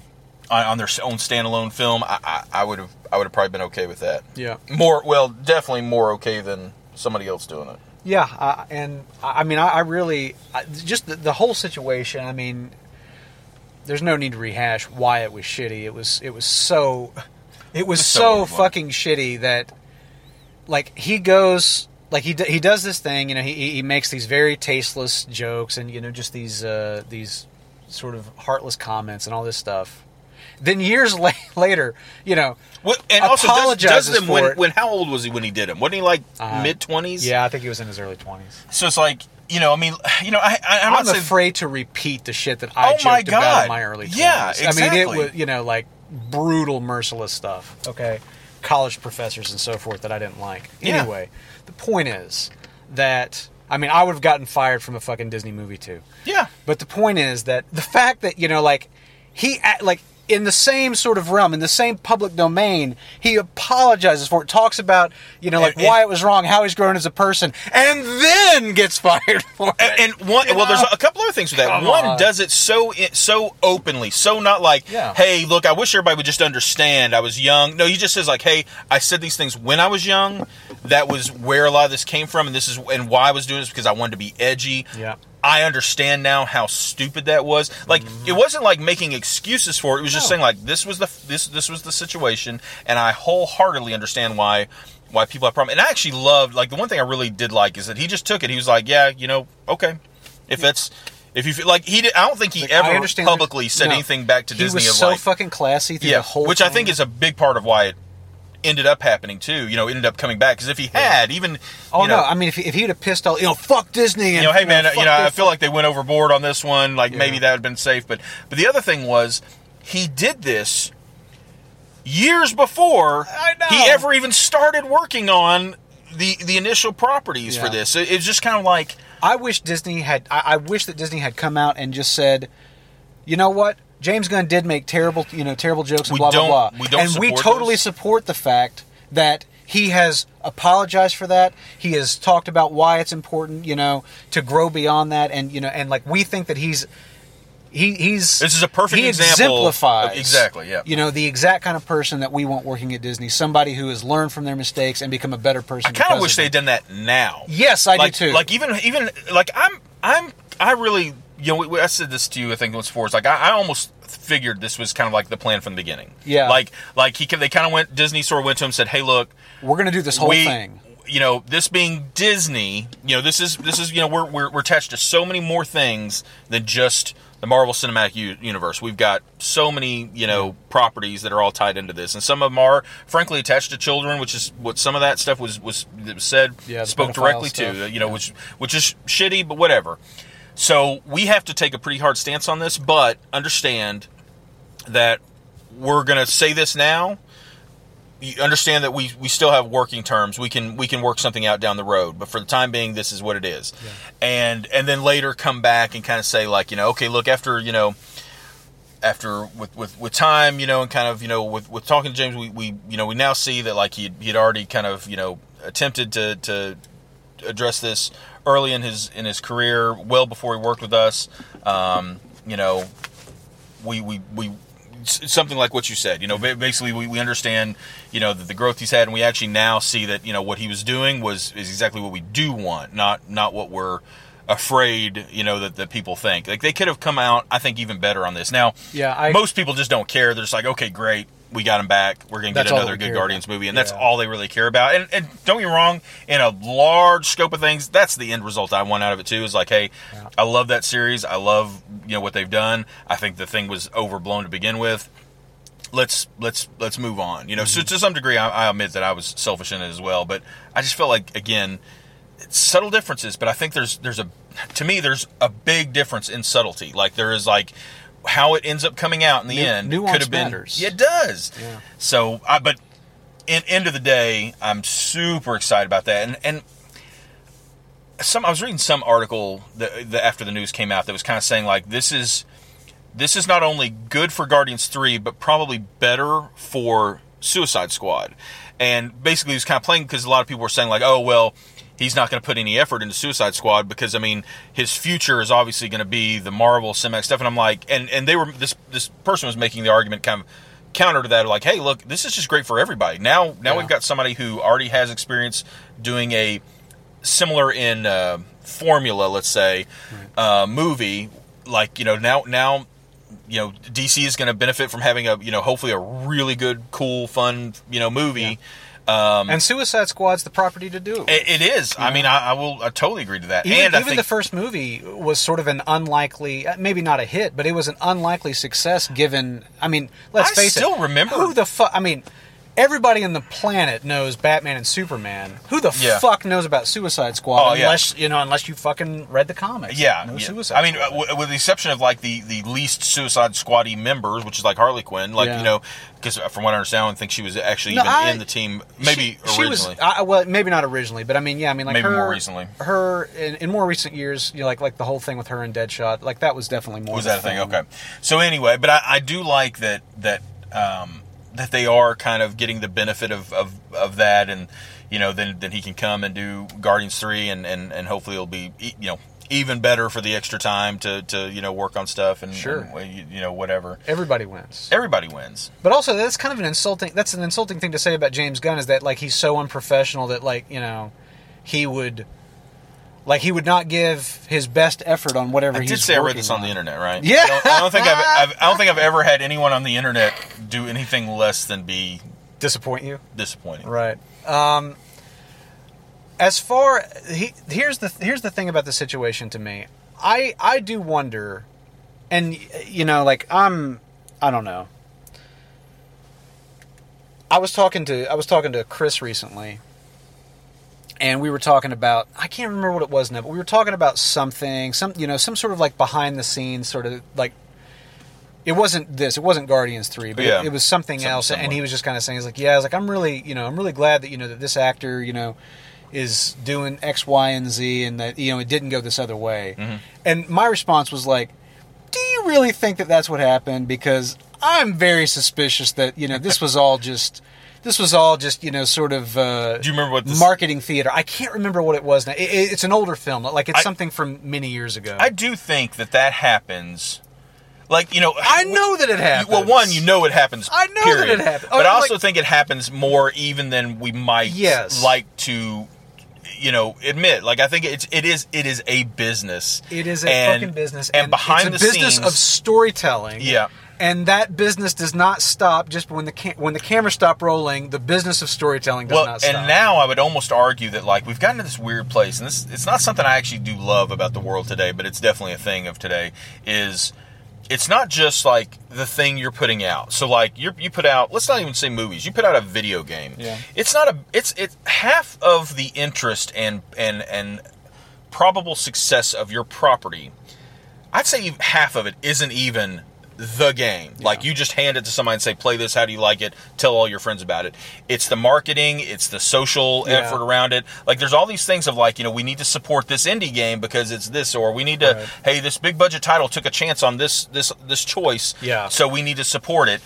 on, on their own standalone film, I, I, I would have I would have probably been okay with that. Yeah. More well, definitely more okay than somebody else doing it. Yeah, uh, and I mean, I, I really I, just the, the whole situation. I mean, there's no need to rehash why it was shitty. It was it was so it was so so, fucking shitty that like he goes like he he does this thing. You know, he he makes these very tasteless jokes and you know just these uh, these sort of heartless comments and all this stuff. Then years la- later, you know, What, and also does, does them for when, it. when how old was he when he did them? Wasn't he like Uh, mid twenties? yeah, I think he was in his early twenties. So it's like you know, I mean, you know, I, I I'm, I'm not saying afraid to repeat the shit that I Oh joked my about in my early 20s. Yeah, I mean, it was, you know, like brutal, merciless stuff. Okay. College professors and so forth that I didn't like. Yeah. Anyway, the point is that, I mean, I would have gotten fired from a fucking Disney movie too. yeah. But the point is that the fact that, you know, like, he, like, in the same sort of realm, in the same public domain, he apologizes for it, talks about, you know, like And- why it was wrong, how he's grown as a person, and then gets fired for it. And, and one, You well, there's a couple other things with that. Come one on. does it so so openly, so not like, Yeah. hey, look, I wish everybody would just understand. I was young. No, he just says like, hey, I said these things when I was young. That was where a lot of this came from, and this is and why I was doing this because I wanted to be edgy. Yeah. I understand now how stupid that was. Like it wasn't like making excuses for it. It was just. No. saying like this was the this this was the situation, and I wholeheartedly understand why why people have problems. And I actually loved like the one thing I really did like is that he just took it. He was like, yeah, you know, okay, if that's if you feel like he did, I don't think he Like, ever publicly said no. anything back to he Disney was of so like fucking classy through yeah, the whole which I think is a big part of why it ended up happening too. You know, ended up coming back because if he had even Oh you know, no! I mean, if, he- if he'd have pissed all, you know, fuck Disney, and you know, hey man, uh, fuck you know, I feel like they went overboard on this one. Like Yeah. maybe that would have been safe, but but the other thing was he did this years before he ever even started working on the the initial properties for Yeah. this. It, it's just kind of like I wish Disney had. I, I wish that Disney had come out and just said, you know what, James Gunn did make terrible, you know, terrible jokes and We blah blah blah. we don't and we totally those. support the fact that he has apologized for that. He has talked about why it's important, you know, to grow beyond that, and you know, and like we think that he's. He, he's This is a perfect he example of- exactly, yeah. you know the exact kind of person that we want working at Disney somebody who has learned from their mistakes and become a better person I kind of wish they'd done that now. yes I like, do too Like even even like I'm I'm I really you know I said this to you I think once before. It's like I, I almost figured this was kind of like the plan from the beginning. Yeah. Like like he they kind of went Disney sort of went to him and said, hey look, we're gonna do this whole we, thing You know, this being Disney, you know, this is this is you know we're we're, we're attached to so many more things than just the Marvel Cinematic U- Universe. We've got so many you know properties that are all tied into this, and some of them are frankly attached to children, which is what some of that stuff was was, was said Yeah, spoke directly stuff. to. You know, which which is shitty, but whatever. So we have to take a pretty hard stance on this, but understand that we're going to say this now you understand that we, we still have working terms. We can we can work something out down the road, but for the time being, this is what it is. And and then later come back and kind of say like you know okay look after you know after with, with, with time you know and kind of you know with, with talking to James we, we you know we now see that like he he'd already kind of you know attempted to to address this early in his in his career well before he worked with us. Um, you know we we we something like what you said. You know, basically we, we understand, you know, the, the growth he's had, and we actually now see that you know what he was doing was is exactly what we do want, not not what we're afraid, you know, that, that people think. Like they could have come out, I think, even better on this. Now, Yeah, I- most people just don't care. They're just like, okay, great, we got him back. We're gonna get another good Guardians about. movie, and that's all they really care about. And, and don't get me wrong, in a large scope of things, that's the end result I want out of it too. Is like, hey, Yeah. I love that series. I love you know what they've done. I think the thing was overblown to begin with. Let's let's let's move on. You know, Mm-hmm. so to some degree, I, I admit that I was selfish in it as well. But I just felt like again, it's subtle differences. But I think there's there's a to me there's a big difference in subtlety. Like there is like how it ends up coming out in the end nuance could have been. matters. Yeah, it does. Yeah. So, I, but in end of the day, I'm super excited about that. And and some I was reading some article that, that after the news came out that was kind of saying like this is this is not only good for Guardians 3 but probably better for Suicide Squad. And basically he was kind of playing because a lot of people were saying like, "Oh, well, he's not going to put any effort into Suicide Squad because I mean, his future is obviously going to be the Marvel cinematic stuff." And I'm like, and and they were this this person was making the argument kind of counter to that like, "Hey, look, this is just great for everybody." Now now Yeah. we've got somebody who already has experience doing a similar in uh, formula, let's say, uh, movie. Like you know now now you know DC is going to benefit from having a you know hopefully a really good, cool, fun you know movie. Um, and Suicide Squad's the property to do it. it, is. I mean, I, I will I totally agree to that. Even, and I even think the first movie was sort of an unlikely, uh, maybe not a hit, but it was an unlikely success given. I mean, let's I face it. I still remember- who the fuck. I mean, everybody on the planet knows Batman and Superman. Who the Yeah. fuck knows about Suicide Squad Oh, yeah. unless you know unless you fucking read the comics? Yeah, no yeah. Suicide. I mean, uh, w- with the exception of like the the least Suicide Squaddy members, which is like Harley Quinn, like Yeah. you know, because from what I understand, I don't think she was actually No, even I- in the team. Maybe she, she was originally. uh, well, maybe not originally, but I mean, yeah, I mean, like Maybe her, more recently. Her in, in more recent years, you know, like like the whole thing with her and Deadshot, like that was definitely more. was that a thing? Okay. So anyway, but I, I do like that that um, that they are kind of getting the benefit of, of, of that, and you know, then then he can come and do Guardians three, and, and, and hopefully it'll be you know even better for the extra time to, to you know work on stuff and, Sure. and, you- you know whatever. Everybody wins. Everybody wins. But also, that's kind of an insulting. That's an insulting thing to say about James Gunn is that like he's so unprofessional that like you know he would like he would not give his best effort on whatever I he's. did say I read this on the internet, right? Yeah. I don't, I don't think I've, I've I don't think I've ever had anyone on the internet do anything less than be Disappoint you, disappointing. right? Um, as far he, here's the here's the thing about the situation to me. I I do wonder, and you know, like I'm I don't know. I was talking to I was talking to Chris recently, and we were talking about I can't remember what it was now, but we were talking about something, some you know, some sort of like behind the scenes sort of like. It wasn't this. It wasn't Guardians three, but Yeah. it, it was something, Something else. And he was just kind of saying, "He's like, yeah, I was like, I'm really, you know, I'm really glad that you know that this actor, you know, is doing X, Y, and Z, and that you know it didn't go this other way." Mm-hmm. And my response was like, "Do you really think that that's what happened?" Because I'm very suspicious that you know this was all just this was all just you know sort of uh, Do you remember what this- marketing theater. I can't remember what it was now. It, it- it's an older film, like it's I- something from many years ago. I do think that that happens. Like you know, I know that it happens. Well, one, you know it happens. I know that period. it happens. but Oh, I also like- think it happens more even than we might Yes. like to, you know, admit. Like I think it's it is it is a business. It is a And- fucking business, and, behind it's a the business scenes, of storytelling. Yeah. And that business does not stop just when the ca- when the camera stop rolling. The business of storytelling does well, not stop. and now I would almost argue that like we've gotten to this weird place, and this it's not something I actually do love about the world today, but it's definitely a thing of today. Is it's not just like the thing you're putting out. So like you you put out, let's not even say movies. You put out a video game. Yeah. It's not a. It's it's half of the interest and and and probable success of your property. I'd say half of it isn't even the game. Like you just hand it to somebody and say, "Play this. How do you like it?" Tell all your friends about it. It's the marketing. It's the social Yeah. effort around it. Like there's all these things of like you know we need to support this indie game because it's this, or we need to Right. hey this big budget title took a chance on this this this choice. Yeah. So we need to support it.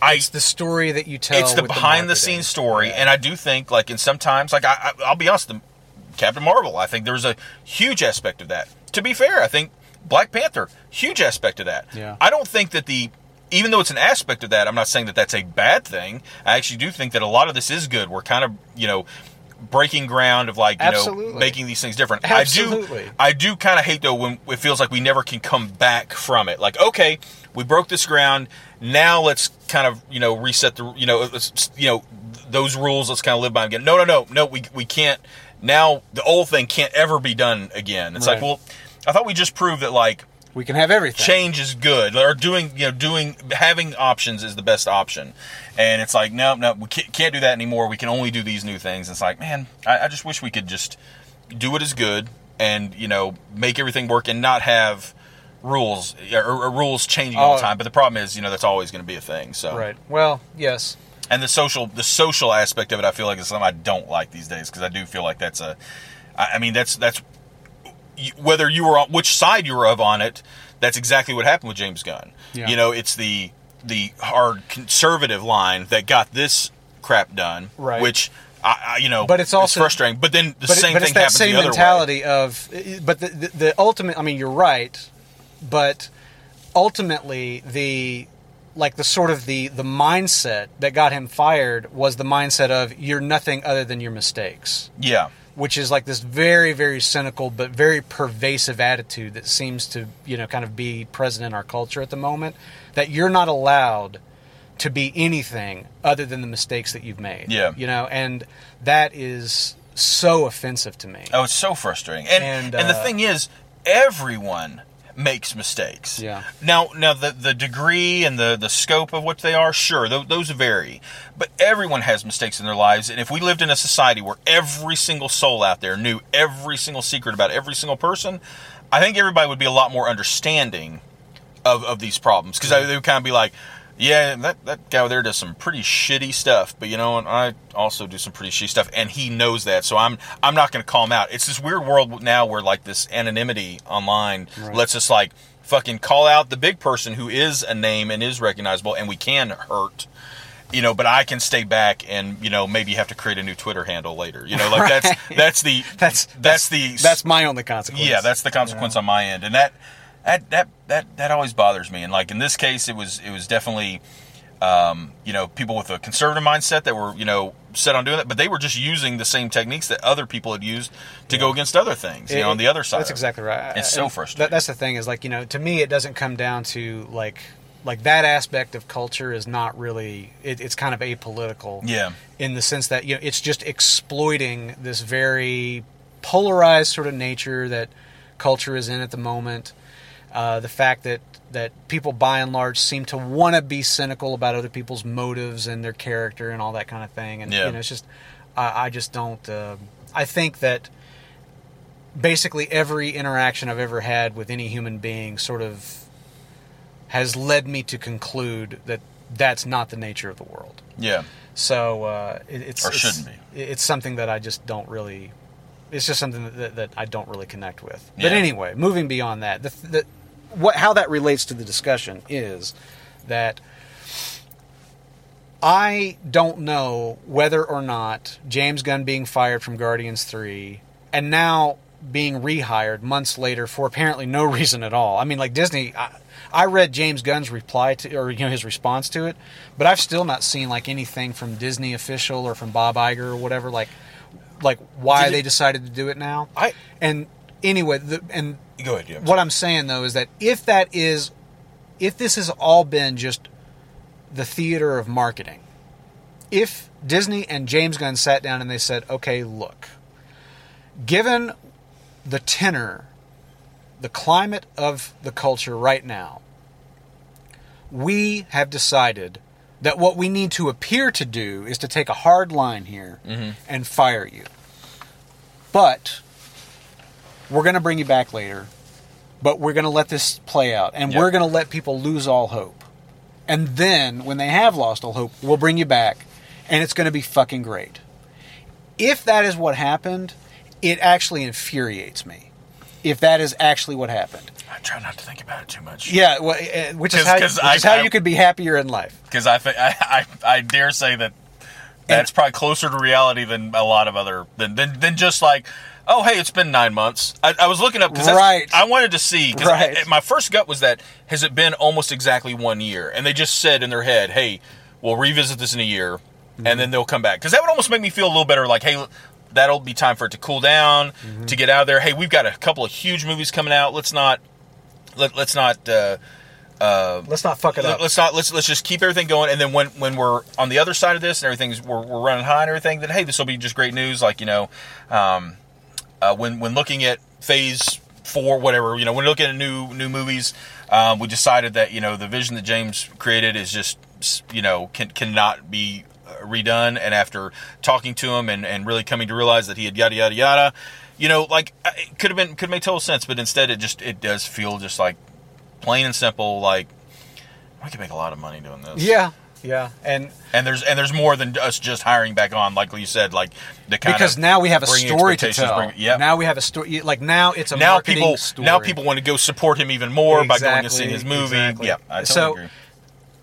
I it's the story that you tell. it's the behind the, marketing. scenes story, Yeah. and I do think like in sometimes like I, I I'll be honest, the Captain Marvel, I think there's a huge aspect of that. To be fair, I think Black Panther, huge aspect of that. Yeah. I don't think that the even though it's an aspect of that, I'm not saying that that's a bad thing. I actually do think that a lot of this is good. We're kind of you know breaking ground of like you Absolutely. know making these things different. Absolutely. I do I do kind of hate though when it feels like we never can come back from it. Like okay, we broke this ground. Now let's kind of you know reset the you know let's, you know those rules. Let's kind of live by them again. No, no, no, no. We we can't. Now the old thing can't ever be done again. It's like well, I thought we just proved that like we can have everything. change is good or doing you know doing having options is the best option and it's like no no we can't, do that anymore we can only do these new things it's like man I, I just wish we could just do what is good and you know make everything work and not have rules or, or rules changing all the Oh. time but the problem is you know that's always going to be a thing so Right. Well, yes. and the social the social aspect of it i feel like is something i don't like these days because i do feel like that's a I, I mean, that's that's whether you were on which side you were of on it. That's exactly what happened with James Gunn. Yeah. You know, it's the the hard conservative line that got this crap done, Right. Which I, I you know, But it's also- frustrating. But then the but, it- same but thing happens same the other way. mentality of but the, the, the ultimate i mean you're right but ultimately the like the sort of the the mindset that got him fired was the mindset of you're nothing other than your mistakes Yeah, which is like this very very cynical but very pervasive attitude that seems to you know kind of be present in our culture at the moment that you're not allowed to be anything other than the mistakes that you've made Yeah. you know and that is so offensive to me Oh, it's so frustrating. And And, and, the uh, thing is, everyone makes mistakes. Yeah. Now, now the the degree and the the scope of what they are, sure, th- those vary. But everyone has mistakes in their lives, and if we lived in a society where every single soul out there knew every single secret about every single person, I think everybody would be a lot more understanding of, of these problems because they would kind of be like, yeah, that, that guy there does some pretty shitty stuff, but you know what? I also do some pretty shitty stuff, and he knows that, so I'm I'm not going to call him out. It's this weird world now where like this anonymity online Right. lets us like fucking call out the big person who is a name and is recognizable, and we can hurt. You know, but I can stay back and you know maybe have to create a new Twitter handle later. You know, like that's Right. that's the that's that's the that's my only consequence yeah, that's the consequence on my end, and that that that that that always bothers me. And like in this case, it was it was definitely um, you know people with a conservative mindset that were you know set on doing that, but they were just using the same techniques that other people had used to go against other things. You It- know, on the other side. That's exactly right. It's so frustrating. That, that's the thing is like you know to me it doesn't come down to like like that aspect of culture is not really it, it's kind of apolitical. Yeah. In the sense that you know it's just exploiting this very polarized sort of nature that culture is in at the moment. Uh, the fact that that people by and large seem to want to be cynical about other people's motives and their character and all that kind of thing, and Yeah. you know it's just I, I just don't. Uh, I think that basically every interaction I've ever had with any human being sort of has led me to conclude that that's not the nature of the world. Yeah. So uh, it, it's Or it's- shouldn't be. It's something that I just don't really. It's just something that, that I don't really connect with. But anyway, moving beyond that, the, the what how that relates to the discussion is that I don't know whether or not James Gunn being fired from Guardians 3 and now being rehired months later for apparently no reason at all. I mean, like Disney, I, I read James Gunn's reply to, or you know, his response to it, but I've still not seen like anything from Disney official or from Bob Iger or whatever, like, like why Did they decided to do it now. I And anyway, the, and go ahead. Yeah. what I'm saying though is that if that is, if this has all been just the theater of marketing, if Disney and James Gunn sat down and they said, okay, look, given the tenor, the climate of the culture right now, we have decided that what we need to appear to do is to take a hard line here mm-hmm. and fire you. But we're going to bring you back later, but we're going to let this play out, and Yep. we're going to let people lose all hope. And then, when they have lost all hope, we'll bring you back, and it's going to be fucking great. If that is what happened, it actually infuriates me. If that is actually what happened, I try not to think about it too much. yeah, well, uh, which is how, which I- is how I- you could be happier in life. because I, I I I dare say that that's probably closer to reality than a lot of other than than, than just like oh hey it's been nine months. I, I was looking up because Right. I wanted to see because Right. my first gut was that has it been almost exactly one year and they just said in their head hey we'll revisit this in a year and then they'll come back because that would almost make me feel a little better like hey. That'll be time for it to cool down, to get out of there. Hey, we've got a couple of huge movies coming out. Let's not, let, let's not uh, Let's not fuck it up. Let's not let's let's just keep everything going, and then when when we're on the other side of this and everything's we're, we're running high and everything, then hey, this will be just great news. Like you know, um, uh, when when looking at phase four, whatever you know, when looking at new new movies, um, we decided that you know the vision that James created is just you know can cannot be uh, redone. And after talking to him and and really coming to realize that he had yada yada yada. You know, like uh, it could have been could make total sense, but instead it just it does feel just like plain and simple like we could make a lot of money doing this. Yeah, yeah, and And there's and there's more than us just hiring back on, like you said, like the kind because now we have a story to tell. bring- yep. Now we have a story. Like now it's a now marketing people story. now people want to go support him even more by going and seeing his movie. exactly. Yeah, I totally So- agree.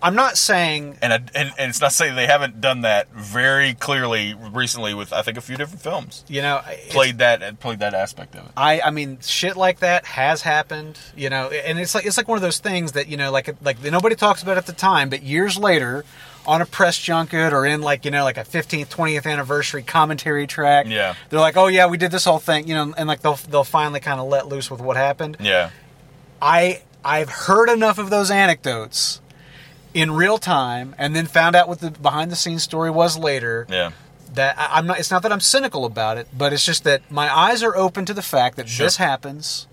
I'm not saying And, I, and and it's not saying they haven't done that very clearly recently with I think a few different films you know played that played that aspect of it. I I mean shit like that has happened, you know, and it's like it's like one of those things that you know like like nobody talks about at the time, but years later on a press junket or in like you know like a 15th 20th anniversary commentary track, Yeah. they're like, "Oh yeah, we did this whole thing," you know, and like they'll they'll finally kind of let loose with what happened. Yeah, I I've heard enough of those anecdotes in real time and then found out what the behind the scenes story was later yeah, that I- I'm not. It's not that I'm cynical about it, but it's just that my eyes are open to the fact that Sure. this happens,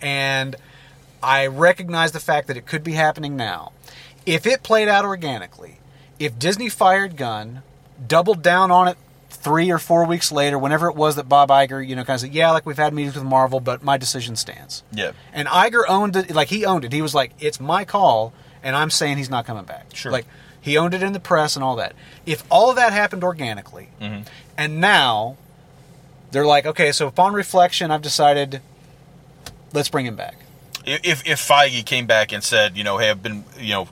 and I recognize the fact that it could be happening now. If it played out organically, if Disney fired Gunn, doubled down on it three or four weeks later, whenever it was that Bob Iger, you know, kind of said, "Yeah, like we've had meetings with Marvel, but my decision stands." yeah. And Iger owned it, like he owned it. He was like, "It's my call, and I'm saying he's not coming back." Sure. Like he owned it in the press and all that. If all of that happened organically, Mm-hmm. and now they're like, "Okay, so upon reflection, I've decided, let's bring him back." If if Feige came back and said, you know, hey, I've been, you know,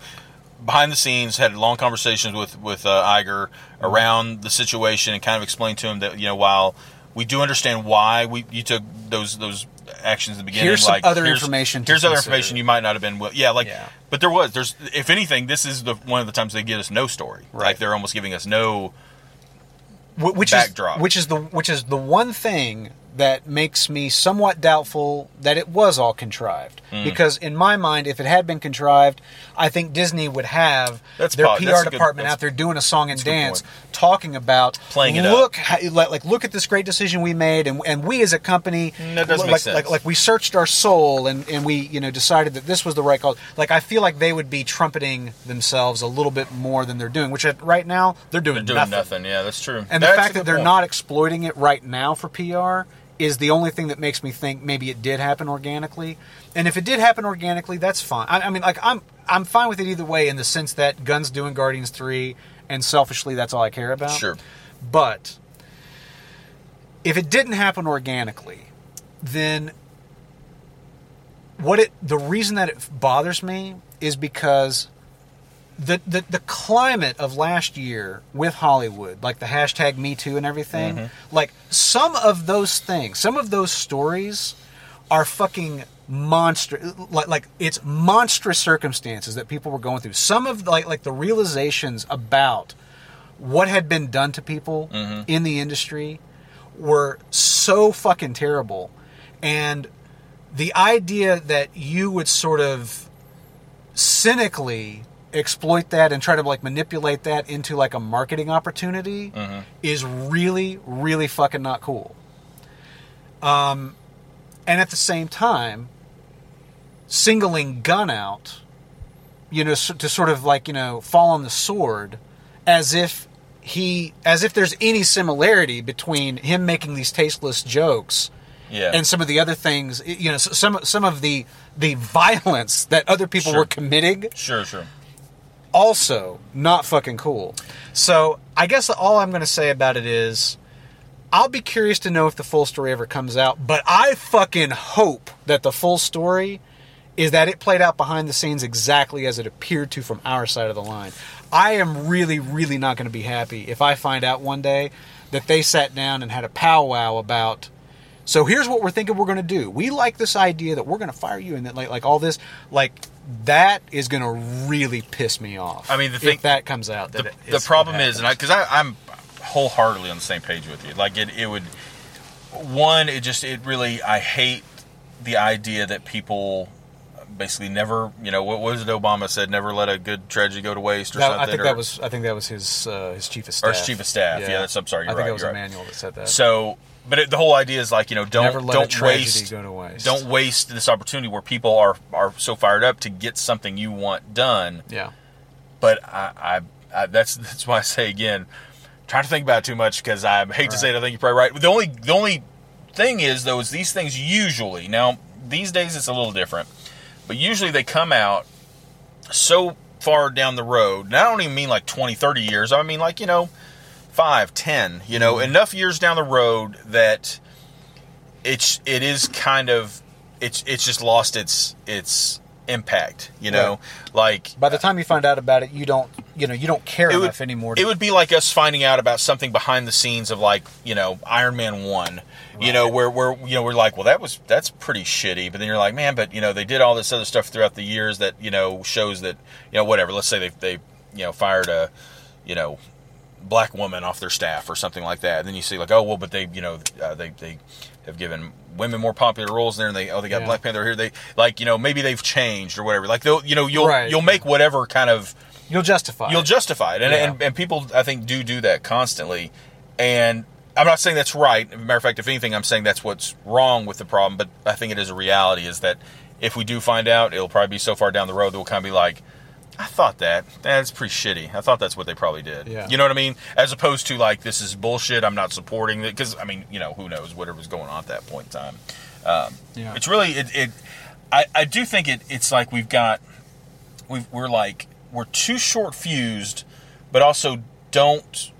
behind the scenes, had long conversations with with uh, Iger around the situation, and kind of explained to him that, you know, while we do understand why we you took those those actions in the beginning, Here's some like other here's- information to Here's other consider. information you might not have been. wi- Yeah, like, Yeah. but there was. There's, if anything, this is the one of the times they give us no story. Right. Like they're almost giving us no. Wh- which Backdrop. is which is the which is the one thing that makes me somewhat doubtful that it was all contrived. Hmm. Because in my mind, if it had been contrived, I think Disney would have That's their po- PR a good- department out there doing a song and dance, talking about Playing it look how, like, like look at this great decision we made, and and we as a company, make like, sense. like like we searched our soul and and we you know decided that this was the right call. Like I feel like they would be trumpeting themselves a little bit more than they're doing, which at, right now they're doing, They're doing nothing. Yeah, that's true. and That's the fact that they're point. not exploiting it right now for PR is the only thing that makes me think maybe it did happen organically. And if it did happen organically, that's fine. I, I mean, like I'm I'm fine with it either way in the sense that Gunn's doing Guardians three, and selfishly that's all I care about. Sure. But if it didn't happen organically, then what it the reason that it bothers me is because the, the the climate of last year with Hollywood, like the hashtag Me Too and everything, mm-hmm. like some of those things, some of those stories are fucking monster like like it's monstrous circumstances that people were going through. Some of like like the realizations about what had been done to people mm-hmm. in the industry were so fucking terrible. And the idea that you would sort of cynically exploit that and try to like manipulate that into like a marketing opportunity is really really fucking not cool um and at the same time singling Gunn out you know to sort of like you know fall on the sword as if he as if there's any similarity between him making these tasteless jokes Yeah. and some of the other things you know some some of the the violence that other people Sure. were committing sure, sure. Also not fucking cool. So i guess all i'm going to say about it is i'll be curious to know if the full story ever comes out but i fucking hope that the full story is that it played out behind the scenes exactly as it appeared to from our side of the line. I am really really not going to be happy if i find out one day that they sat down and had a powwow about so here's what we're thinking we're going to do. We like this idea that we're going to fire you, and that like like all this like that is going to really piss me off. I mean, the if thing- that comes out, that the, the problem is, and I because I, I'm wholeheartedly on the same page with you. Like it, it would one, it just it really I hate the idea that people basically never, you know, what was it Obama said, never let a good tragedy go to waste or That- something. I think or, that was I think that was his uh, his chief of staff Or his chief of staff. Yeah, that's- I'm sorry, I think right, it was you're right. That said that. so. But it, the whole idea is like you know don't don't waste to waste. don't waste this opportunity where people are are so fired up to get something you want done yeah, but I, I, I that's that's why I say again, try to think about it too much because I hate to say it. I think you're probably right. The only the only thing is though is these things usually now these days it's a little different, but usually they come out so far down the road, and I don't even mean like 20, 30 years. I mean like you know, five, ten. You know, enough years down the road that it's it is kind of it's it's just lost its its impact. You know, like By the time you find out about it, you don't, you know, you don't care it would, enough anymore. To, It would be like us finding out about something behind the scenes of like you know Iron Man one, you know where where you know we're like, well that was that's pretty shitty, but then you're like, man, but you know they did all this other stuff throughout the years that you know shows that you know whatever. Let's say they they you know fired a you know black woman off their staff or something like that. And then you see like, oh well, but they you know uh, they they have given women more popular roles there, and they oh they got Yeah. Black Panther here. They like you know maybe they've changed or whatever. Like they'll you know you'll Right. you'll make whatever kind of you'll justify. you'll it. justify it, and, Yeah. and and people I think do do that constantly. And I'm not saying that's right. As a matter of fact, if anything, I'm saying that's what's wrong with the problem. But I think it is a reality is that if we do find out, it'll probably be so far down the road that we'll kind of be like, I thought that. That's pretty shitty. I thought that's what they probably did. Yeah. You know what I mean? As opposed to like, this is bullshit. I'm not supporting it because I mean, you know, who knows whatever was going on at that point in time. Um, Yeah. It's really it. it I, I do think it. It's like we've got we've, we're like we're too short fused, but also don't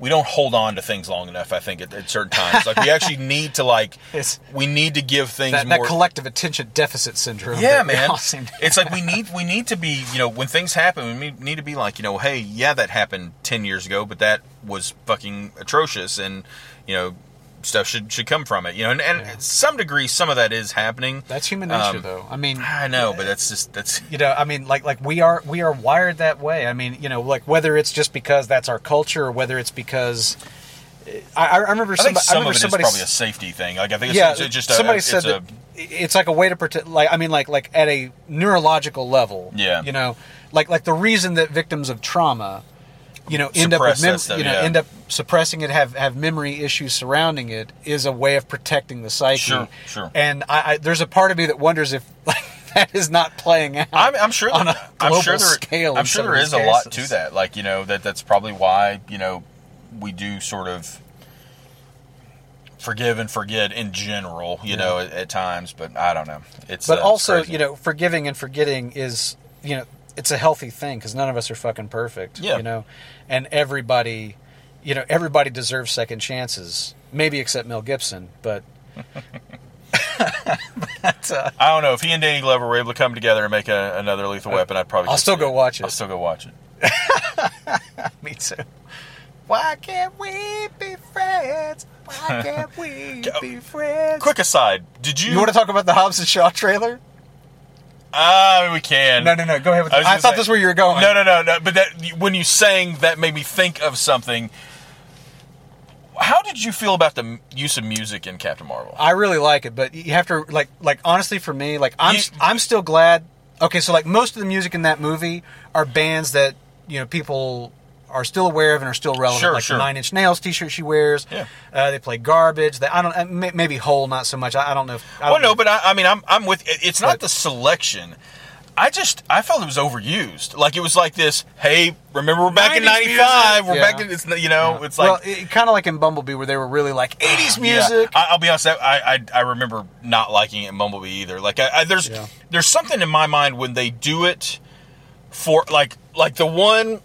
we don't hold on to things long enough. I think at, at certain times, like we actually need to like It's- we need to give things that, that collective attention deficit syndrome. yeah, man. all seem to It's like we need we need to be you know when things happen we need to be like you know hey yeah that happened ten years ago but that was fucking atrocious and you know stuff should should come from it you know and, and Yeah. some degree some of that is happening. That's human nature, Um, though. I mean, I know, but that's just that's you know, I mean, like like we are we are wired that way. I mean, you know, like whether it's just because that's our culture or whether it's because I, I remember I somebody, think some remember of it is somebody probably a safety thing. Like I think it's, yeah, it's just a, somebody it's said a, that it's like a way to protect. Like I mean, like like at a neurological level. Yeah. you know, like like the reason that victims of trauma, you know, end up with mem- you know yeah. end up suppressing it, have have memory issues surrounding it, is a way of protecting the psyche. Sure, sure. And I, I there's a part of me that wonders if like that is not playing out. I'm, I'm sure on that, a I'm global sure there, scale I'm sure there is these a lot to that. Like you know that that's probably why you know we do sort of forgive and forget in general. You know at, at times, but I don't know. It's But uh, also, crazy. you know, forgiving and forgetting is, you know, it's a healthy thing because none of us are fucking perfect. Yeah. You know, and everybody, you know, everybody deserves second chances. Maybe except Mel Gibson, but. but uh, I don't know if he and Danny Glover were able to come together and make a, another Lethal Weapon. I'd probably. I'll still go watch it. I'll still go watch it. me too. Why can't we be friends? Why can't we be friends? Quick aside, did you? You want to talk about the Hobbs and Shaw trailer? Ah, we can. No, no, no. Go ahead with I I, was thought say- this is where you were going. No, no, no, no. But that when you sang that made me think of something. How did you feel about the use of music in Captain Marvel? I really like it, but you have to like like honestly for me, like I'm You- I'm still glad. Okay, so like most of the music in that movie are bands that you know people are still aware of and are still relevant. Sure, like sure. the Nine Inch Nails T-shirt she wears. Yeah. uh, they play Garbage. They, I don't uh, maybe Hole not so much. I, I don't know. If, I Well, don't no, know. but I, I mean, I'm I'm with. It's not But- the selection. I just I felt it was overused. Like it was like this. Hey, remember we're back in '95. We're music. back in. It's you know. It's like well, it, kind of like in Bumblebee where they were really like '80s Yeah. music. I, I'll be honest. I, I I remember not liking it in Bumblebee either. Like I, I, there's Yeah. there's something in my mind when they do it for like like the one.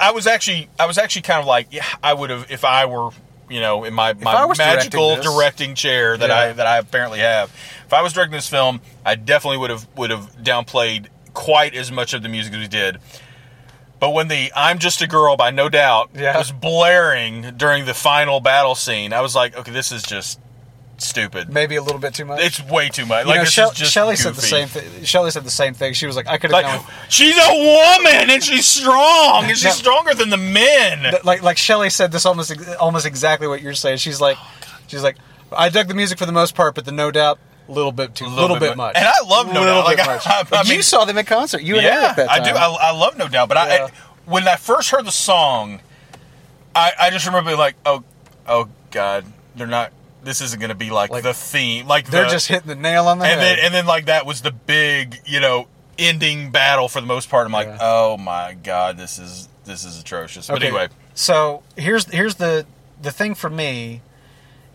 I- was actually I was actually kind of like yeah I would have if I were you know in my my magical directing directing chair that I that I apparently have. If I was directing this film, I definitely would have would have downplayed quite as much of the music as we did. But when the "I'm Just a Girl" by No Doubt Yeah. was blaring during the final battle scene, I was like, okay, this is just stupid. Maybe a little bit too much. It's way too much. you Like know, this Shell- is said the same thing. Shelley said the same thing. She was like, I could have Like done. she's a woman and she's strong and she's No. stronger than the men. Th- like like Shelly said this almost almost exactly what you're saying. She's like, oh, she's like, I dug the music for the most part, but the no doubt a little bit too, little, bit, mu- much. And I love No Doubt. Like I. I, I mean, you saw them at concert. You and yeah, Eric that I do. I, I love No Doubt, but I, Yeah. I when I first heard the song, I, I just remember being like, oh, oh God, they're not. This isn't going to be like, Like, the theme. Like They're the- just hitting the nail on the and head. then and then like that was the big you know ending battle for the most part. I'm like, Yeah. oh my god, this is this is atrocious. But Okay, anyway, so here's here's the the thing for me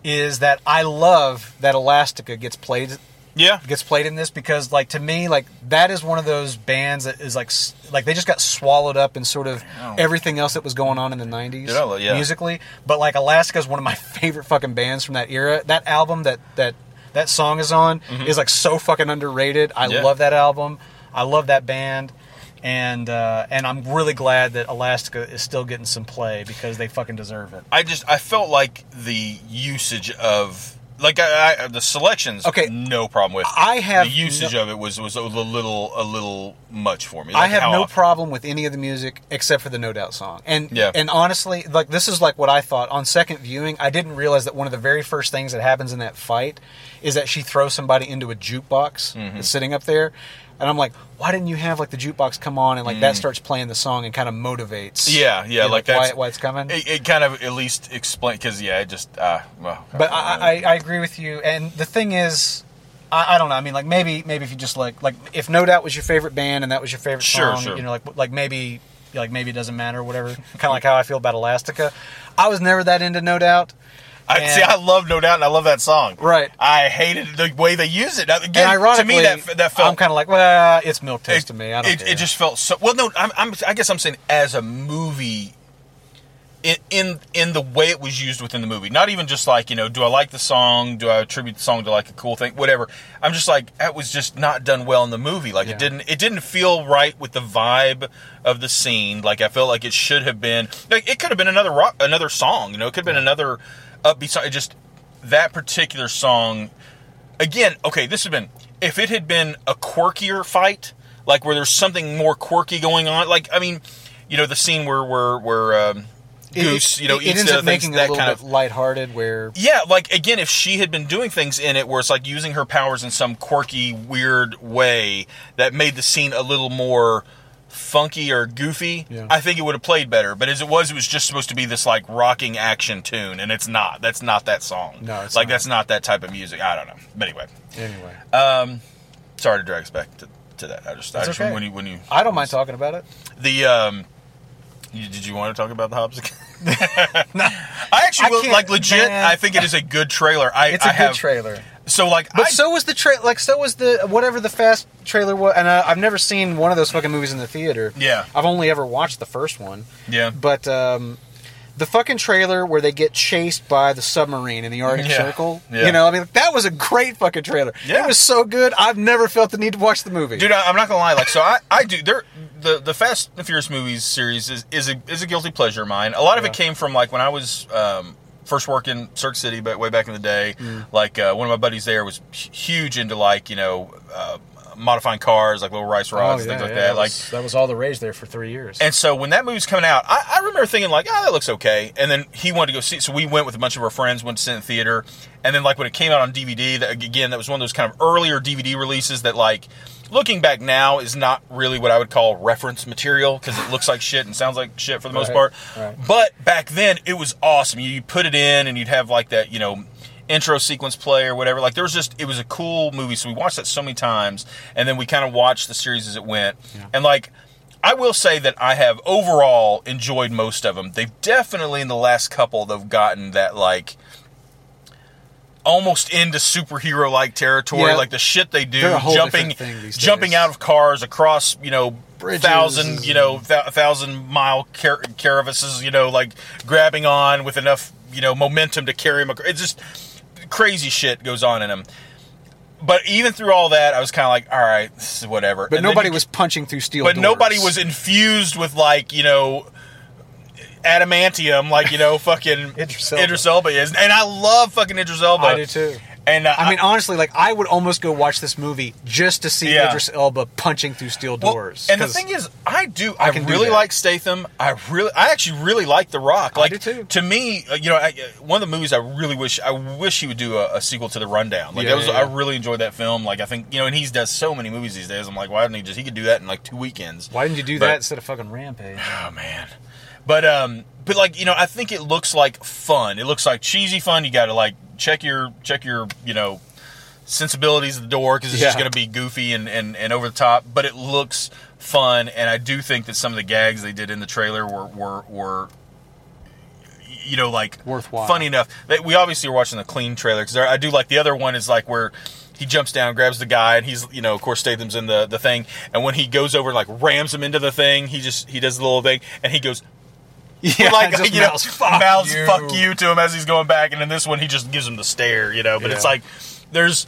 is that I love that Elastica gets played Yeah. gets played in this because like to me like that is one of those bands that is like like they just got swallowed up in sort of Oh. everything else that was going on in the 90s Dude, I yeah. musically but like Elastica is one of my favorite fucking bands from that era that album that that that song is on is like so fucking underrated I Mm-hmm. Yeah. love that album I love that band and uh, and I'm really glad that Elastica is still getting some play because they fucking deserve it I just I felt like the usage of like I, I the selections. Okay. no problem with. I have the usage no- of it was was a little a little much for me. I have no often- problem with any of the music except for the No Doubt song. And Yeah. and honestly, like this is like what I thought on second viewing. I didn't realize that one of the very first things that happens in that fight is that she throws somebody into a jukebox Mm-hmm. that's sitting up there. And I'm like, why didn't you have like the jukebox come on and like that starts playing the song and kind of motivates? Mm. Yeah, yeah, you know, like why, that's why it's coming. It, it kind of at least explain because yeah, it just uh well. But I, I, I agree with you. And the thing is, I, I don't know. I mean, like maybe maybe if you just like like if No Doubt was your favorite band and that was your favorite Sure, song, sure. you know, like like maybe like maybe it doesn't matter, or whatever. kind of like how I feel about Elastica. I was never that into No Doubt. I see. I love No Doubt, and I love that song. Right. I hated the way they use it. Again, to me, that that felt I'm kind of like, well, it's milk toast to me. I don't it, it just felt so. Well, no, I'm, I'm. I guess I'm saying as a movie. In, in in the way it was used within the movie, not even just like you know, do I like the song? Do I attribute the song to like a cool thing? Whatever. I'm just like that was just not done well in the movie. Like Yeah. it didn't it didn't feel right with the vibe of the scene. Like I felt like it should have been. Like it could have been another rock, another song. You know, it could have been another upbeat song. It just that particular song again, okay, this has been if it had been a quirkier fight, like where there's something more quirky going on. Like I mean, you know, the scene where where where um, It- Goose, you know, it, eats it ends up making it a that little kind bit of. lighthearted. Where Yeah, like again, if she had been doing things in it where it's like using her powers in some quirky, weird way that made the scene a little more funky or goofy, Yeah. I think it would have played better. But as it was, it was just supposed to be this like rocking action tune, and it's not. That's not that song. No, it's like not. that's not that type of music. I don't know. But anyway, anyway, um, sorry to drag us back to, to that. I just, I just okay. when you when you I don't mind talking about it. the um. You, did you want to talk about the Hobbs? I actually I will, like legit. man. I think it is a good trailer. I, It's a I good have, trailer. So like, But I, so was the tra- like so was the whatever the fast trailer was, and I've never seen one of those fucking movies in the theater. Yeah. I've only ever watched the first one. yeah, But um, the fucking trailer where they get chased by the submarine in the Arctic Yeah. Circle, Yeah. you know, I mean that was a great fucking trailer. Yeah. It was so good. I've never felt the need to watch the movie. dude, I, I'm not gonna lie. Like, so I, I do. There, the the Fast and Furious movies series is is a is a guilty pleasure of mine. A lot of Yeah. it came from like when I was um, first working Cirque City, but way back in the day. Mm. Like uh, one of my buddies there was huge into like you know uh, modifying cars, like little rice rods, and things like that. Like Oh, that was all the rage there for three years. And so when that movie's coming out, I, I remember thinking like, "Ah, that looks okay." And then he wanted to go see it, so we went with a bunch of our friends, went to see it in the theater. And then like when it came out on DVD, that again, that was one of those kind of earlier DVD releases that like, looking back now, is not really what I would call reference material because it looks like shit and sounds like shit for the most part. right. But back then, it was awesome. You, you put it in, and you'd have like that, you know. Intro sequence play or whatever. Like there was just it was a cool movie, so we watched that so many times, and then we kind of watched the series as it went. And like I will say that I have overall enjoyed most of them. They've definitely in the last couple they've gotten that like almost into superhero like territory, Yeah. like the shit they do, They're a whole jumping different thing these jumping out of cars across you know Bridges thousand you know th- thousand mile car- caravasses, you know like grabbing on with enough you know momentum to carry them. Across. It's just crazy shit goes on in them. But even through all that, I was kind of like, all right, this is whatever. but And nobody you was punching through steel. but doors. nobody was infused with like you know adamantium like you know fucking Idris Elba. Idris Elba is, and I love fucking Idris Elba. I do too. And uh, I mean, honestly, like I would almost go watch this movie just to see Yeah. Idris Elba punching through steel well, doors. and the thing is, I do. I I, can do really that. like Statham. I really, I actually really like The Rock. Like do too. to me, uh, you know, I, uh, one of the movies I really wish I wish he would do a, a sequel to The Rundown. Like Yeah, that was, yeah, I really enjoyed that film. Like I think you know, and he does so many movies these days. I'm like, why didn't he just? He could do that in like two weekends. why didn't you do But- that instead of fucking Rampage? Oh man. But um but like, you know, I think it looks like fun. It looks like cheesy fun. You got to like check your check your, you know, sensibilities at the door cuz it's just going to be goofy and, and and over the top, but it looks fun and I do think that some of the gags they did in the trailer were were were you know, like Worthwhile. funny enough. We obviously are watching the clean trailer because I do like the other one is like where he jumps down, grabs the guy, and he's you know, of course, Statham's in the the thing, and when he goes over and like rams him into the thing, he just he does the little thing, and he goes Yeah, like just you know, mouths, "Fuck mouths you." fuck you to him as he's going back, and in this one he just gives him the stare, you know. But it's like there's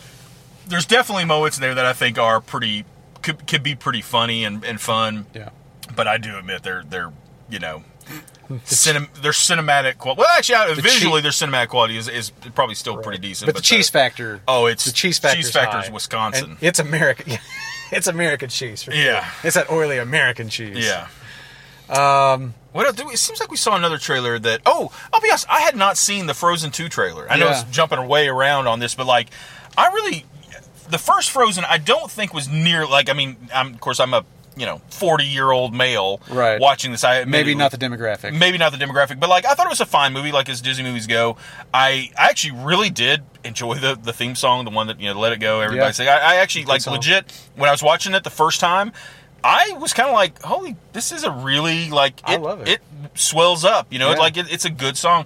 there's definitely moments in there that I think are pretty could, could be pretty funny and, and fun. Yeah. But I do admit they're they're you know. Cinem- their cinematic quality. Well, actually, uh, visually, cheese- their cinematic quality is, is probably still pretty decent. But the cheese factor. oh, it's the cheese factor. cheese factor's Wisconsin. It's American. it's American cheese. For sure. Yeah. It's that oily American cheese. Yeah. Um. What else? It seems like we saw another trailer that. Oh, I'll be honest. I had not seen the Frozen Two trailer. I know Yeah. it's jumping way around on this, but like, I really, the first Frozen, I don't think was near. Like, I mean, I'm, of course, I'm a you know 40 year old male Right. watching this. I Maybe admittedly- not the demographic. maybe not the demographic, but like I thought it was a fine movie, like as Disney movies go. I, I actually really did enjoy the, the theme song, the one that you know, "Let It Go." Everybody Yeah. say. I, I actually like song. legit when I was watching it the first time. I was kind of like, "Holy, this is a really like." I love it. It swells up, you know. Yeah. Like it, it's a good song.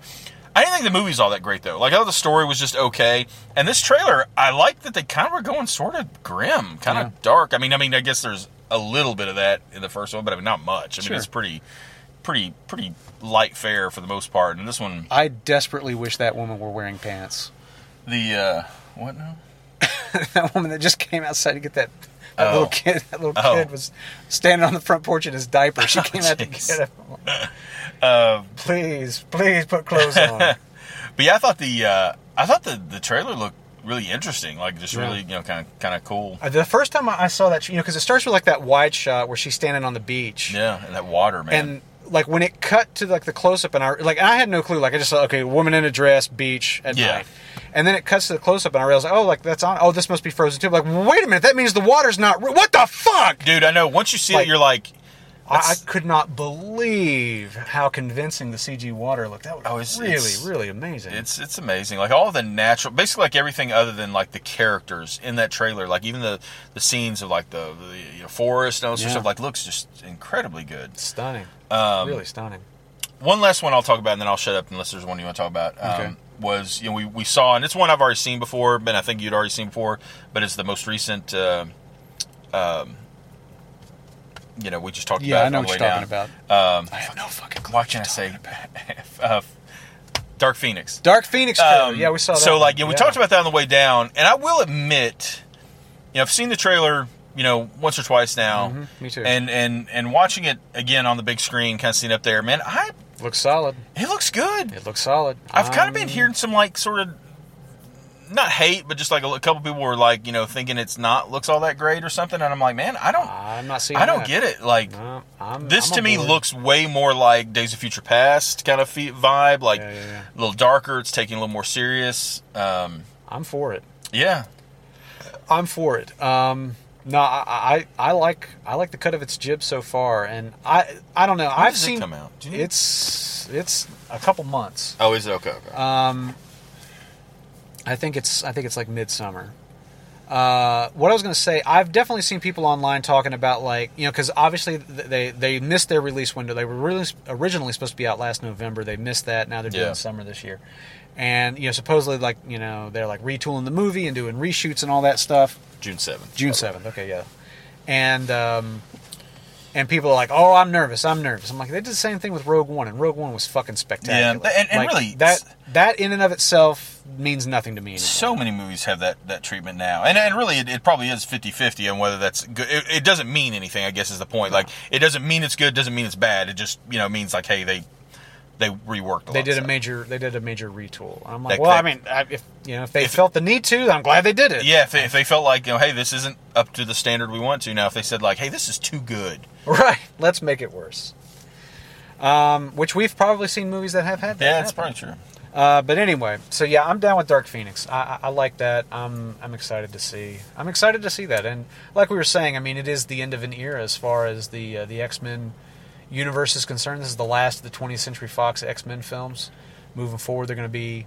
I didn't think the movie's all that great though. Like I thought the story was just okay, and this trailer, I like that they kind of were going sort of grim, kind of Yeah. dark. I mean, I mean, I guess there's a little bit of that in the first one, but I mean, not much. I mean, it's pretty, pretty, pretty light fare for the most part. And this one, I desperately wish that woman were wearing pants. the uh, what now? that woman that just came outside to get that. That Oh. little kid, that little Oh. kid was standing on the front porch in his diaper. She came out to get him. Uh, Please, please put clothes on. but yeah, I thought the uh, I thought the the trailer looked really interesting, like just Yeah. really you know kind of kind of cool. Uh, the first time I I saw that, you know, because it starts with like that wide shot where she's standing on the beach, Yeah, and that water, man. and like when it cut to like the close up, and I like I had no clue. Like I just thought, okay, woman in a dress, beach at Yeah. night, and then it cuts to the close up, and I realized, oh, like that's on. Oh, this must be Frozen too. Like wait a minute, that means the water's not. Re- what the fuck? Dude, I know. Once you see Like- it, you're like, I, I could not believe how convincing the CG water looked. That was Oh, it's- really, it's- really amazing. It's it's amazing. Like all the natural, basically like everything other than like the characters in that trailer. Like even the the scenes of like the, the you know, forest and all Yeah. stuff. Like looks just incredibly good. stunning, Um, really stunning. One last one I'll talk about, and then I'll shut up unless there's one you want to talk about. Um, Okay. Was you know we, we saw, and it's one I've already seen before, but I think you'd already seen before. But it's the most recent. Uh, um, you know, we just talked Yeah, about. I know what you're talking about. Um, I have no fucking clue. can I say? uh, Dark Phoenix. Dark Phoenix? Um, yeah, we saw that. So, one. like, yeah, we talked about that on the way down, and I will admit, you know, I've seen the trailer, you know, once or twice now, Mhm, me too. and and and watching it again on the big screen, kind of seeing it up there, man, I looks solid. it looks good. It looks solid. I've kind of been Um, hearing some like sort of not hate, but just like a, couple people were like, you know, thinking it's not looks all that great or something, and I'm like, man, I don't, I'm not seeing. I don't that. get it. Like, No, I'm, this I'm to me board. looks way more like Days of Future Past kind of vibe, like Yeah, yeah, yeah. a little darker. It's taking a little more serious. Um, I'm for it. yeah, I'm for it. Um, no, I, I I like I like the cut of its jib so far, and I I don't know. I've does it seen come out? Do you know? it's it's a couple months. Oh, is it okay? okay. Um, I think it's I think it's like midsummer. Uh, what I was going to say, I've definitely seen people online talking about like you know because obviously they they missed their release window. They were really originally supposed to be out last November. They missed that. Now they're doing Yeah. summer this year, and you know supposedly like you know they're like retooling the movie and doing reshoots and all that stuff. June seventh. June seventh. Okay, yeah. And um, and people are like, "Oh, I'm nervous. I'm nervous." I'm like, they did the same thing with Rogue One, and Rogue One was fucking spectacular. Yeah, and- and Like, really, that that in and of itself means nothing to me. Anymore. So many movies have that, that treatment now, and and really it, it probably is 50-50 on whether that's good. It, it doesn't mean anything, I guess, is the point. Like it doesn't mean it's good, doesn't mean it's bad. It just you know means like, hey, they they reworked. A they lot did of a major they did a major retool. I'm like, That- well, that- I mean, I, if you know if they If- felt the need to, I'm glad they did it. Yeah, if they, if they felt like you know, hey, this isn't up to the standard we want to. Now, if they said like, hey, this is too good, right. Let's make it worse. Um, which we've probably seen movies that have had that. yeah, that's happen. probably true. Uh, but anyway, so yeah, I'm down with Dark Phoenix. I, I, I like that. I'm I'm excited to see. I'm excited to see that. And like we were saying, I mean, it is the end of an era as far as the uh, the X Men universe is concerned. This is the last of the 20th Century Fox X Men films. Moving forward, they're going to be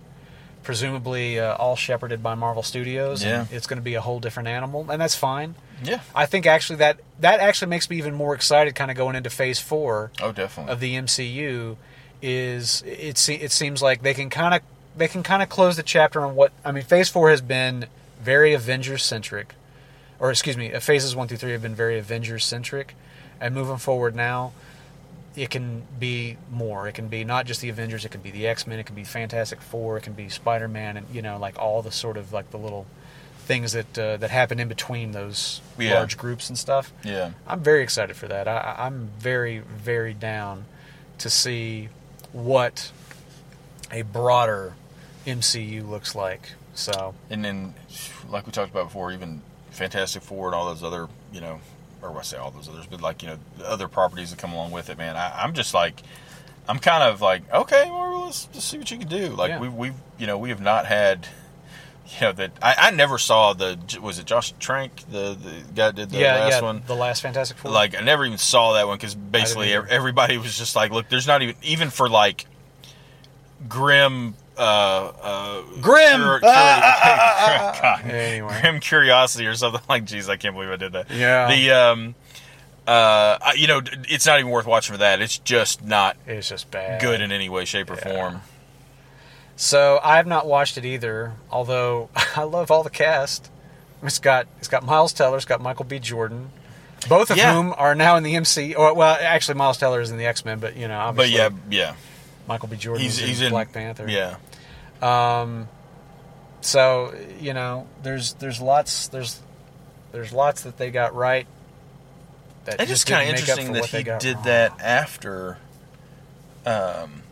presumably uh, all shepherded by Marvel Studios. And Yeah. it's going to be a whole different animal, and that's fine. Yeah. I think actually that that actually makes me even more excited, kind of going into Phase Four Oh, definitely. of the MCU is it. It seems like they can kind of they can kind of close the chapter on what I mean. Phase four has been very Avengers centric, or excuse me, uh, phases one through three have been very Avengers centric, and moving forward now, it can be more. It can be not just the Avengers. It can be the X Men. It can be Fantastic Four. It can be Spider Man, and you know, like all the sort of like the little things that uh, that happen in between those Yeah. large groups and stuff. Yeah. I'm very excited for that. I, I'm very, very down to see what a broader MCU looks like. So, And then, like we talked about before, even Fantastic Four and all those other, you know, or I say all those others, but like you know, the other properties that come along with it, man. I, I'm just like, I'm kind of like, okay, well, let's just see what you can do. Like Yeah. we, we've, you know, we have not had, you know, that I, I never saw the was it Josh Trank the the guy that did the yeah, last yeah, one. the last Fantastic Four. Like I never even saw that one because basically everybody was just like, look, there's not even even for like grim. Uh, uh, Grim! cur- Ah, curi- God. Anyway. grim curiosity or something like. Jeez, I can't believe I did that. Yeah. The um, uh, you know, it's not even worth watching for that. It's just not it's just bad. good in any way, shape, or Yeah. form. So I have not watched it either. Although I love all the cast. It's got it's got Miles Teller. It's got Michael B. Jordan. Both of Yeah. whom are now in the MC. Or, well, actually, Miles Teller is in the X Men, but you know, But obviously, yeah, yeah, Michael B. Jordan he's is in he's in Black Panther. Yeah, Um, so you know, there's there's lots there's there's lots that they got right. That It's just kind of didn't make up interesting that he did wrong. that after um,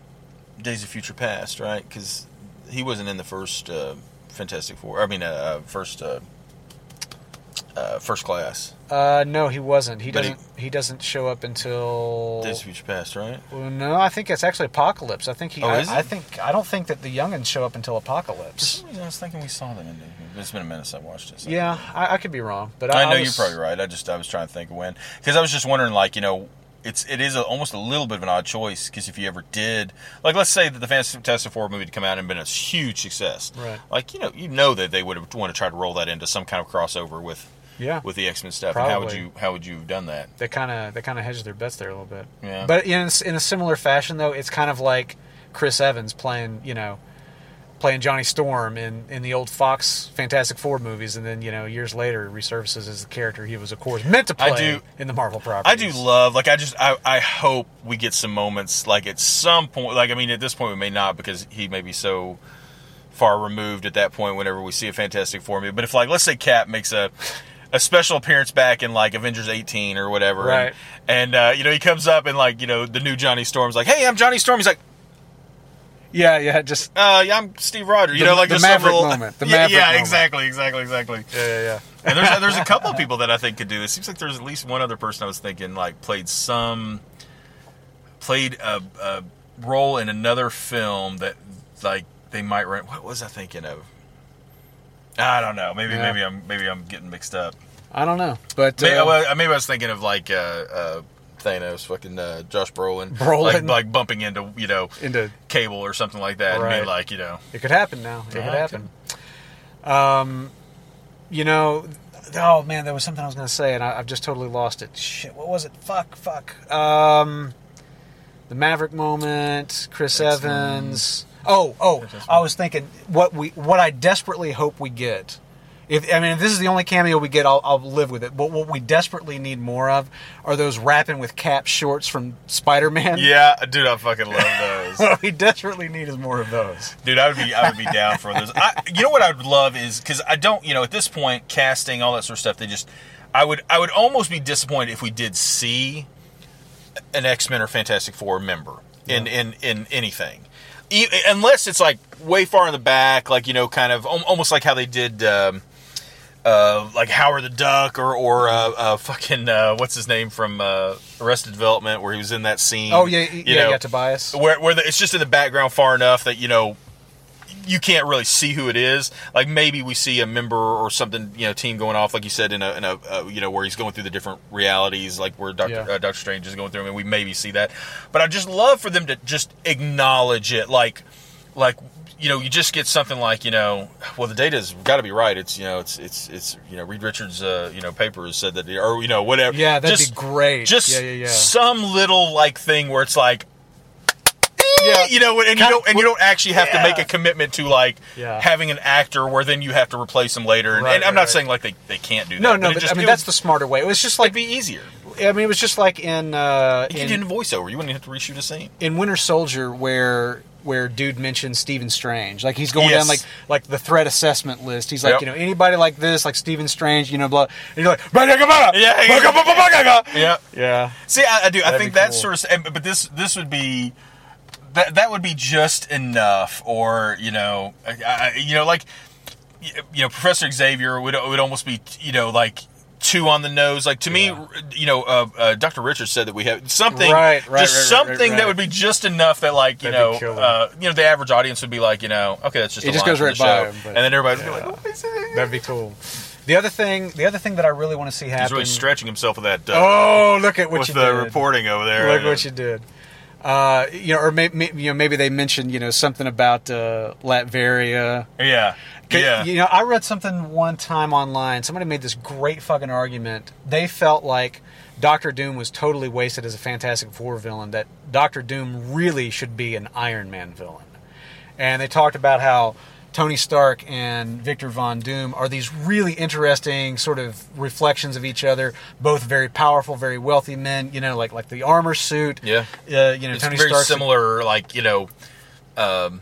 Days of Future Past, right? Because he wasn't in the first uh, Fantastic Four. I mean, uh, uh, first uh, uh, First Class. Uh, no, he wasn't. He But he- doesn't. He, doesn't show up until. Days of Future Past, right? Well, no, I think it's actually Apocalypse. I think he. Oh, I, is it? I think I don't think that the youngins show up until Apocalypse. I was thinking we saw them in. It's been a minute since I watched it. so- Yeah, I, I could be wrong, but I, I know was- you're probably right. I just I was trying to think of when because I was just wondering, like you know, it's it is a, almost a little bit of an odd choice because if you ever did, like let's say that the Fantastic Four movie had come out and been a huge success, Right. Like you know, you know that they would have want to try to roll that into some kind of crossover with Yeah, with the X Men stuff. And how would you how would you have done that? they kind of they kind of hedged their bets there a little bit. Yeah. But in a- in a similar fashion, though, it's kind of like Chris Evans playing, you know, playing Johnny Storm in, in the old Fox Fantastic Four movies, and then you know years later resurfaces as the character he was, of course, meant to I play do- in the Marvel property. I do love like I just I, I hope we get some moments like at some point like I mean at this point we may not because he may be so far removed at that point whenever we see a Fantastic Four movie. But if like let's say Cap makes a a special appearance back in like Avengers 18 or whatever, and- Right. And, uh, you know he comes up and like you know the new Johnny Storm's like, hey, I'm Johnny Storm. He's like. Yeah, yeah, just Uh, yeah, I'm Steve Rogers. You know, like the Maverick little, moment, the yeah, Maverick yeah, moment. exactly, exactly, exactly. yeah, yeah, yeah. And there's there's a couple of people that I think could do this. Seems like there's at least one other person I was thinking like played some played a, a role in another film that like they might run. What was I thinking of? I don't know. Maybe Yeah. maybe I'm maybe I'm getting mixed up. I don't know, but Maybe, uh, well, maybe I was thinking of like uh, uh, Thanos, fucking uh, Josh Brolin, Brolin. like like bumping into you know into Cable or something like that, and Right. being like you know It could happen now. It could Yeah, it happen. Um, you know, oh man, there was something I was going to say, and I, I've just totally lost it. Shit, what was it? Fuck, fuck. Um, the Maverick moment, Chris X-Men. Evans. Oh, oh, I was thinking what we, what I desperately hope we get. If I mean, if this is the only cameo we get, I'll, I'll live with it. But what we desperately need more of are those rapping with cap shorts from Spider-Man. yeah, dude, I fucking love those. what we desperately need is more of those. Dude, I would be I would be down for those. I, you know what I would love is because I don't you know at this point casting all that sort of stuff they just I would I would almost be disappointed if we did see an X Men or Fantastic Four member in in in anything, unless it's like way far in the back, like you know, kind of almost like how they did. Um, uh, like Howard the Duck or or uh, uh, fucking uh, what's his name from uh, Arrested Development where he was in that scene. Oh yeah, you yeah, know, yeah, Tobias. where where the, it's just in the background far enough that you know you can't really see who it is. Like maybe we see a member or something, you know, team going off, like you said, in a, in a uh, you know where he's going through the different realities, like where Doctor Yeah. uh, Doctor Strange is going through, I and we maybe see that. But I just love for them to just acknowledge it, like like you know, you just get something like you know, well, the data's got to be right. It's you know, it's it's it's you know, Reed Richards, uh, you know, paper has said that, or you know, whatever. Yeah, that'd just, be great. Just yeah, yeah, yeah. some little like thing where it's like Yeah. you know, and you don't and you don't actually have to make a commitment to like Yeah. having an actor where then you have to replace them later. And, Right, and I'm right, not right. saying like they, they can't do that. No, no, it but just- I mean it that's the smarter way. It was just it'd like be easier. I mean it was just like in uh, You in, did voiceover. You wouldn't have to reshoot a scene. in Winter Soldier where where dude mentions Stephen Strange. Like he's going Yes. down like like the threat assessment list. He's like, Yep. you know, anybody like this, like Stephen Strange, you know, blah. And you're like, yeah, Yeah, yeah. yeah, See, I, I do. I That'd think be that cool. sort of. But this this would be that that would be just enough, or you know, I, I, you know, like you know, Professor Xavier would would almost be you know like too on the nose. Like to Yeah. me, you know, uh, uh, Dr. Richards said that we have something, Right, right, just right, something that would be just enough that like you That'd know, uh, you know, the average audience would be like, you know, okay, that's just It a just goes right by show. him, and then everybody would be Yeah. like, oh, is it- that'd be cool. The other thing, the other thing that I really want to see happen. He's really stretching himself with that. Uh, oh, look at what with you the did. reporting over there. Look what you did. Uh, you know, or maybe you know, maybe they mentioned you know something about uh, Latveria. Yeah. Yeah. You know, I read something one time online. Somebody made this great fucking argument. They felt like Doctor Doom was totally wasted as a Fantastic Four villain. That Doctor Doom really should be an Iron Man villain. And they talked about how Tony Stark and Victor Von Doom are these really interesting sort of reflections of each other. Both very powerful, very wealthy men. You know, like like the armor suit. Yeah. Uh, you know, it's Tony very Stark's similar, like you know, um,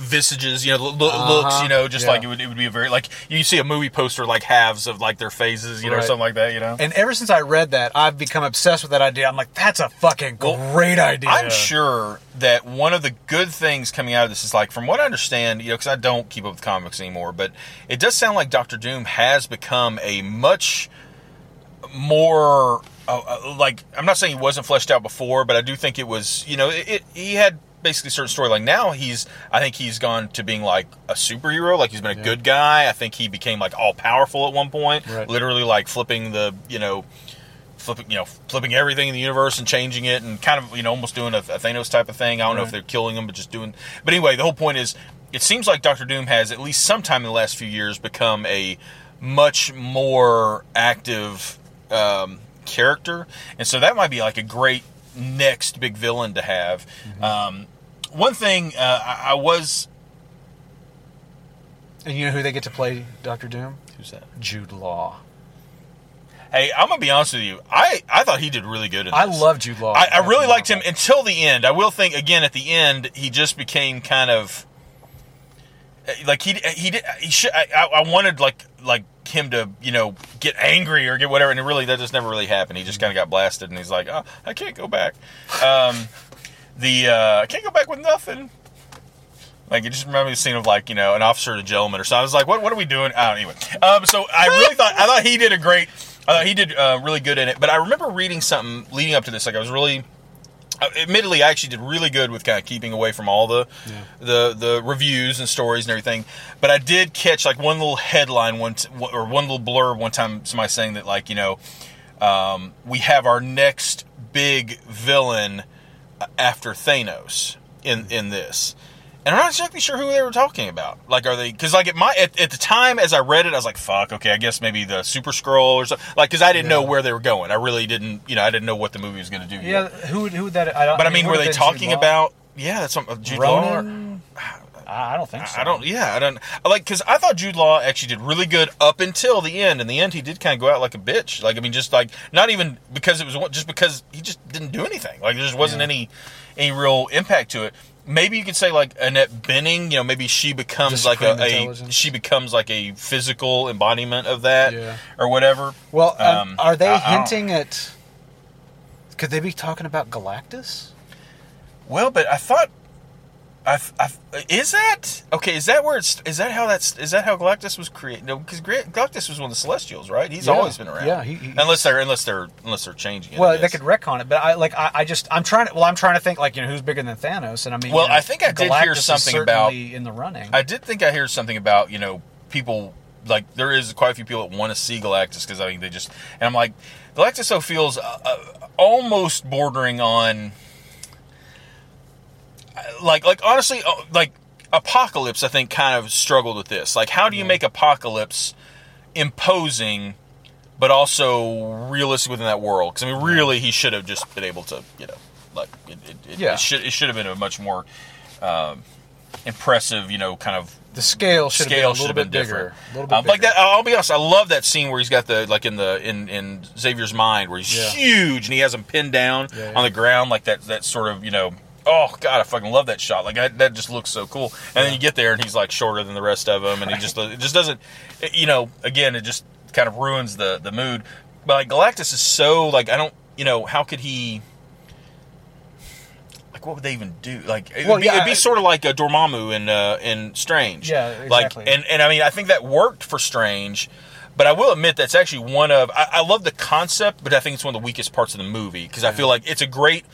visages. You know, lo- Uh-huh, looks. You know, just yeah. like it would, it would be a very like you see a movie poster like halves of like their faces. You know, Right. something like that. You know. And ever since I read that, I've become obsessed with that idea. I'm like, that's a fucking Well, great idea. I'm sure that one of the good things coming out of this is like, from what I understand, you know, because I don't keep up with comics anymore, but it does sound like Doctor Doom has become a much more uh, uh, like I'm not saying he wasn't fleshed out before, but I do think it was. You know, it, it he had basically certain storyline. Now he's I think he's gone to being like a superhero. Like he's been a Yeah. good guy. I think he became like all powerful at one point. Right. Literally like flipping the you know flipping you know flipping everything in the universe and changing it and kind of you know almost doing a, a Thanos type of thing. I don't know if they're killing him, but just doing. But anyway, the whole point is, it seems like Doctor Doom has at least sometime in the last few years become a much more active um, character, and so that might be like a great next big villain to have. Um, one thing uh, I, I was And you know who they get to play Doctor Doom? who's that? Jude Law. Hey, I'm gonna be honest with you. I I thought he did really good in this. I love Jude Law. I, I really liked him until the end. I will think again at the end he just became kind of like he he did he should I, I I wanted like like him to you know get angry or get whatever and it really that just never really happened. He just kind of got blasted and he's like oh I can't go back. Um, the uh, I can't go back with nothing. Like it just reminded me of the scene of like you know an officer and a gentleman or something. I was like, what what are we doing? Oh, anyway. Um, so I really thought I thought he did a great. I thought he did uh, really good in it. But I remember reading something leading up to this. Like I was really. Uh, admittedly, I actually did really good with kind of keeping away from all the, the the reviews and stories and everything. But I did catch like one little headline one t- or one little blurb one time. Somebody saying that like you know um, we have our next big villain after Thanos in in this. And I'm not exactly sure who they were talking about. Like, are they? Because like at my at, at the time as I read it, I was like, "Fuck, okay, I guess maybe the Super Skrull or something." Like, because I didn't know where they were going. I really didn't, you know, I didn't know what the movie was going to do. Yeah, yet. who who that? I don't, But I mean, were they talking about? Yeah, that's something. Uh, Jude or- Ronan? I I don't think so. I don't. Yeah, I don't. I Like, because I thought Jude Law actually did really good up until the end. In the end, he did kind of go out like a bitch. Like, I mean, just like not even because it was just because he just didn't do anything. Like, there just wasn't Yeah. any any real impact to it. Maybe you could say like Annette Bening. You know, maybe she becomes Just like a, a she becomes like a physical embodiment of that Yeah. or whatever. Well, um, are they I- I hinting at? Could they be talking about Galactus? Well, but I thought. I, I, is that okay? Is that where it's? Is that how that's? Is that how Galactus was created? No, because Galactus was one of the Celestials, right? He's Yeah. always been around. Yeah, he- he- unless they're unless they're unless they're changing it. Well, they could retcon it, but I like I, I just I'm trying to well I'm trying to think like you know who's bigger than Thanos, and I mean Well, you know, I think I did hear Galactus something about- in the running. I did think I heard something about you know people like there is quite a few people that want to see Galactus because I mean they just and I'm like Galactus so feels uh, uh, almost bordering on like like honestly uh, like Apocalypse I think kind of struggled with this like how do you make Apocalypse imposing but also realistic within that world because I mean really he should have just been able to you know Like it, it, it, Yeah. it should it should have been a much more um, impressive, you know, kind of The scale should scale have been a little bit been bigger. different. A little bit Um, like that. I'll be honest. I love that scene where he's got the like in the in in Xavier's mind where he's Yeah. huge and he has him pinned down yeah. on the ground like that. That sort of you know. Oh God, I fucking love that shot. Like I, that just looks so cool. And then you get there and he's like shorter than the rest of them, and he just it just doesn't. it- you know, again, it just kind of ruins the the mood. But like Galactus is so like I don't. You know, how could he? Like, what would they even do? Like, it Well, would be, yeah, it'd be I- sort of like a Dormammu in uh, in Strange. Yeah, exactly. Like, and and I mean, I think that worked for Strange, but I will admit that's actually one of I, I love the concept, but I think it's one of the weakest parts of the movie because I feel like it's a great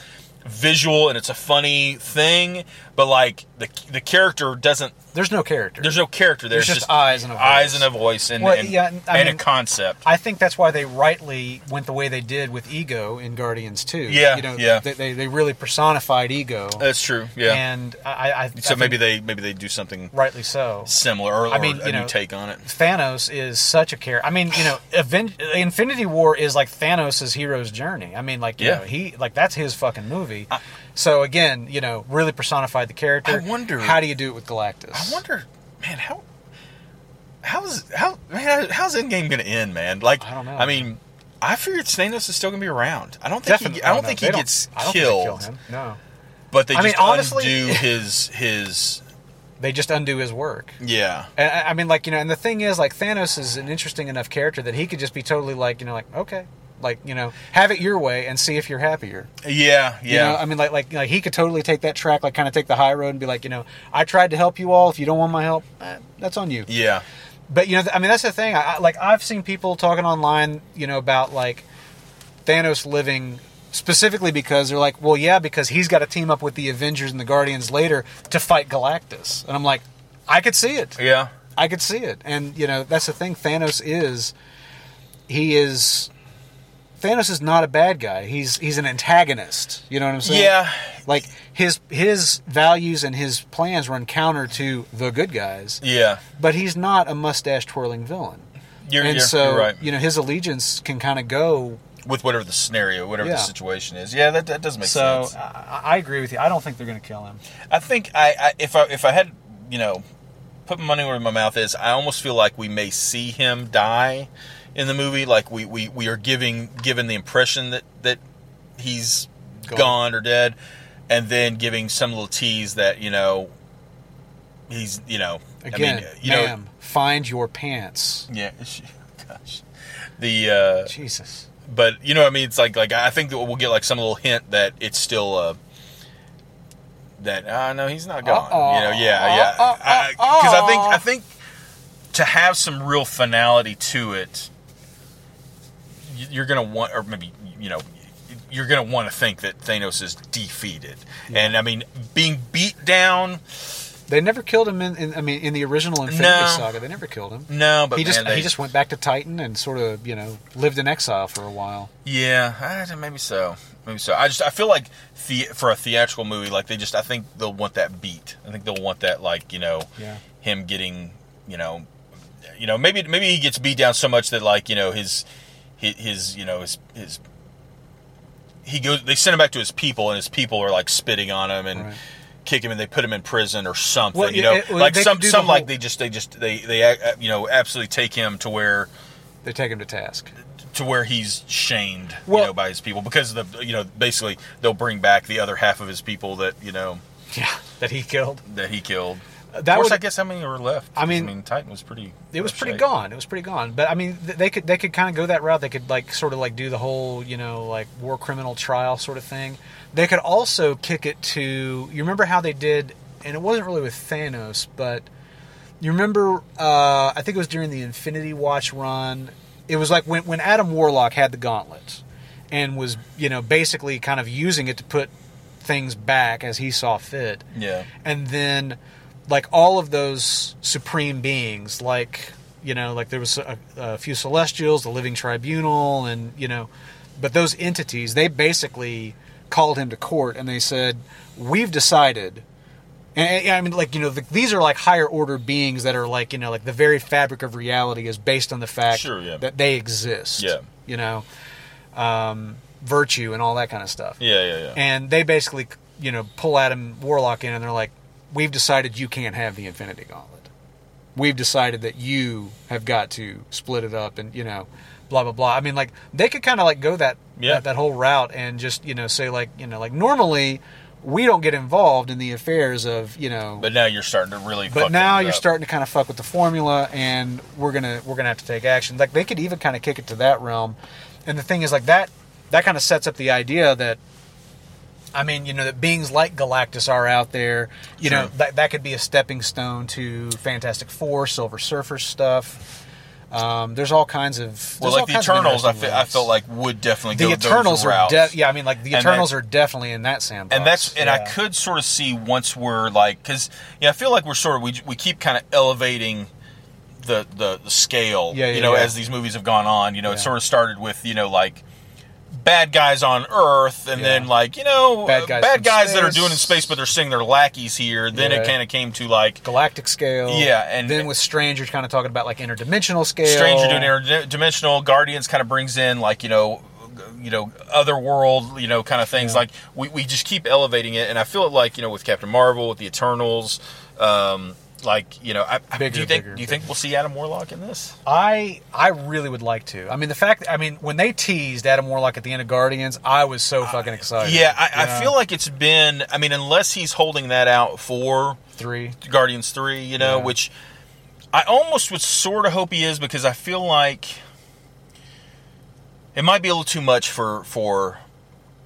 visual and it's a funny thing, but like the the character doesn't. There's no character. There's no character there. There's It's just eyes and a voice. eyes and a voice and Well, and, yeah, I and mean- a concept. I think that's why they rightly went the way they did with Ego in Guardians 2. Yeah, you know, yeah. They, they, they really personified Ego, That's true. Yeah. and I, I so I maybe they maybe they do something rightly so. similar or, I mean, or a you new know, take on it. Thanos is such a character. I mean, you know, Aven- Infinity War is like Thanos' hero's journey. I mean, like, you Yeah. know, he like that's his fucking movie. so again, you know, really personified the character. I wonder- how do you do it with Galactus? I wonder, man, how how's how man, how's Endgame gonna end, man? Like, I don't know, I mean, I figured Thanos is still gonna be around. I don't think Definitely. he, I don't no, think he gets don't killed, Think kill him. No, but they I mean, just honestly- undo his his. they just undo his work. Yeah, And I mean, like you know, and the thing is, like Thanos is an interesting enough character that he could just be totally like, you know, like okay, like you know, have it your way and see if you're happier. yeah, yeah. You know, I mean, like like like he could totally take that track, like kind of take the high road and be like, you know, I tried to help you all. If you don't want my help, eh, that's on you. yeah, But you know, th- I mean, that's the thing. I, I, like I've seen people talking online, you know, about like Thanos living specifically because they're like, well, yeah, because he's got to team up with the Avengers and the Guardians later to fight Galactus, and I'm like, I could see it. yeah. I could see it. And you know, that's the thing. Thanos is he is Thanos is not a bad guy. He's he's an antagonist. You know what I'm saying? Yeah, Like his his values and his plans run counter to the good guys, yeah. but he's not a mustache twirling villain. You're, and you're, so you're right. you know his allegiance can kind of go. With whatever the scenario, whatever Yeah. the situation is, yeah, that, that does make so sense. I, I agree with you. I don't think they're going to kill him. I think I, I if I if I had you know put my money where my mouth is, I almost feel like we may see him die in the movie. Like we we, we are giving given the impression that that he's Gone. gone, or dead, and then giving some little tease that you know he's you know Again, I mean you know find your pants. yeah gosh the uh Jesus. but you know what I mean it's like like I think that we'll get like some little hint that it's still uh that uh no he's not gone Uh-oh. you know yeah yeah because I, think I think to have some real finality to it you're gonna want or maybe you know you're gonna want to think that Thanos is defeated and I mean being beat down They never killed him in, in I mean in the original Infinity No. Saga. They never killed him. no but he just they- he just went back to Titan and sort of you know lived in exile for a while. Yeah, maybe so. Maybe so. I just I feel like the, for a theatrical movie, like they just I think they'll want that beat. I think they'll want that like you know Yeah. him getting you know you know maybe maybe he gets beat down so much that like you know his his, his you know his his he goes they send him back to his people and his people are like spitting on him and. Right. Kick him and they put him in prison or something, Well, you know, it- well, like they some the some like whole- they just they just they they uh, you know absolutely take him to where They take him to task. to where he's shamed, Well- you know, by his people because of the, you know, basically they'll bring back the other half of his people that you know Yeah, that he killed. that he killed. That of course, I guess how many were left? I mean- I mean, Titan was pretty. It was pretty shape. gone. It was pretty gone. But I mean, they could they could kind of go that route. They could like sort of like do the whole you know like war criminal trial sort of thing. They could also kick it to you remember how they did, and it wasn't really with Thanos, but you remember uh, I think it was during the Infinity Watch run. It was like when when Adam Warlock had the gauntlets and was you know basically kind of using it to put things back as he saw fit Yeah, and then like all of those supreme beings like you know like there was a, a few celestials the living tribunal and you know but those entities they basically called him to court and they said we've decided and, and I mean, like you know, the, these are like higher order beings that are like you know, like the very fabric of reality is based on the fact Sure, yeah. that they exist. Yeah. you know, um, virtue and all that kind of stuff. Yeah, yeah, yeah. And they basically, you know, pull Adam Warlock in, and they're like, "We've decided you can't have the Infinity Gauntlet. We've decided that you have got to split it up, and you know, blah blah blah." I mean, like they could kind of like go that, Yeah. that that whole route and just you know say like you know like normally we don't get involved in the affairs of you know but now you're starting to really. but now you're up. starting to kind of fuck with the formula and we're gonna we're gonna have to take action like they could even kind of kick it to that realm and the thing is like that that kind of sets up the idea that i mean you know that beings like galactus are out there. You know that, that could be a stepping stone to fantastic four silver surfer stuff. Um, there's all kinds of Well, like the Eternals, I, fe- I felt like would definitely the go Eternals those are de- yeah I mean like the And Eternals that- are definitely in that sandbox. And that's and I could sort of see once we're like because yeah I feel like we're sort of we, we keep kind of elevating the, the the scale Yeah, yeah, you know yeah. as these movies have gone on. You know it sort of started with you know like bad guys on Earth and Yeah. then like you know Bad uh, guys bad guys that are doing in space but they're sending their lackeys here then Yeah. it kind of came to like galactic scale Yeah, and- then with Strange you're kind of talking about like interdimensional scale Stranger doing interdimensional Guardians kind of brings in like you know you know other world you know kind of things Yeah. like we, we just keep elevating it and I feel it like you know with Captain Marvel with the Eternals um like you know I, Bigger, do you think bigger, do you think we'll see Adam Warlock in this I I really would like to. I mean, the fact. I mean, when they teased Adam Warlock at the end of Guardians, I was so fucking excited. yeah I, You I feel like it's been I mean unless he's holding that out for three. Guardians 3 you know Yeah. which I almost would sort of hope he is because I feel like it might be a little too much for for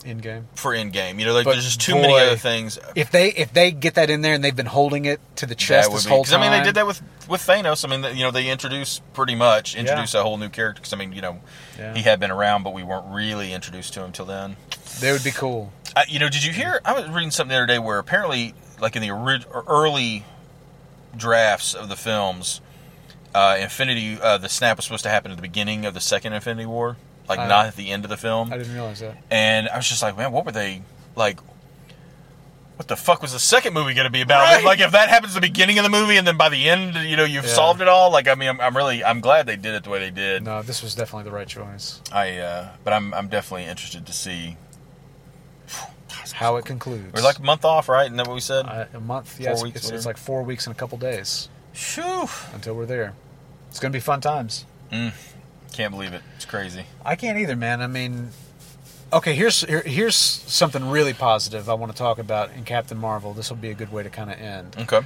Endgame. for Endgame. You know, like But there's just too many boy, other things. If they if they get that in there and they've been holding it to the chest this whole time. I mean, they did that with with Thanos. I mean, you know, they introduced pretty much introduced a whole new character. Because I mean, you know, Yeah. he had been around, but we weren't really introduced to him till then. They would be cool. Uh, you know, did you hear? I was reading something the other day where apparently, like in the orig- or early drafts of the films, uh, Infinity, uh, the snap was supposed to happen at the beginning of the second Infinity War, like I- not at the end of the film. I didn't realize that. And I was just like, man, what were they like? What the fuck was the second movie going to be about? Right. Like, if that happens at the beginning of the movie, and then by the end, you know, you've Yeah. solved it all. Like, I mean, I'm, I'm really, I'm glad they did it the way they did. No, this was definitely the right choice. I, uh, but I'm, I'm definitely interested to see. How it concludes. We're like a month off, right? Isn't that what we said? Uh, a month. Yeah, Four it's, weeks, it's, it's like four weeks and a couple days Phew. until we're there. It's gonna be fun times. I can't believe it. It's crazy. I can't either, man. I mean, okay, here's here, here's something really positive I want to talk about in Captain Marvel. This will be a good way to kind of end Okay.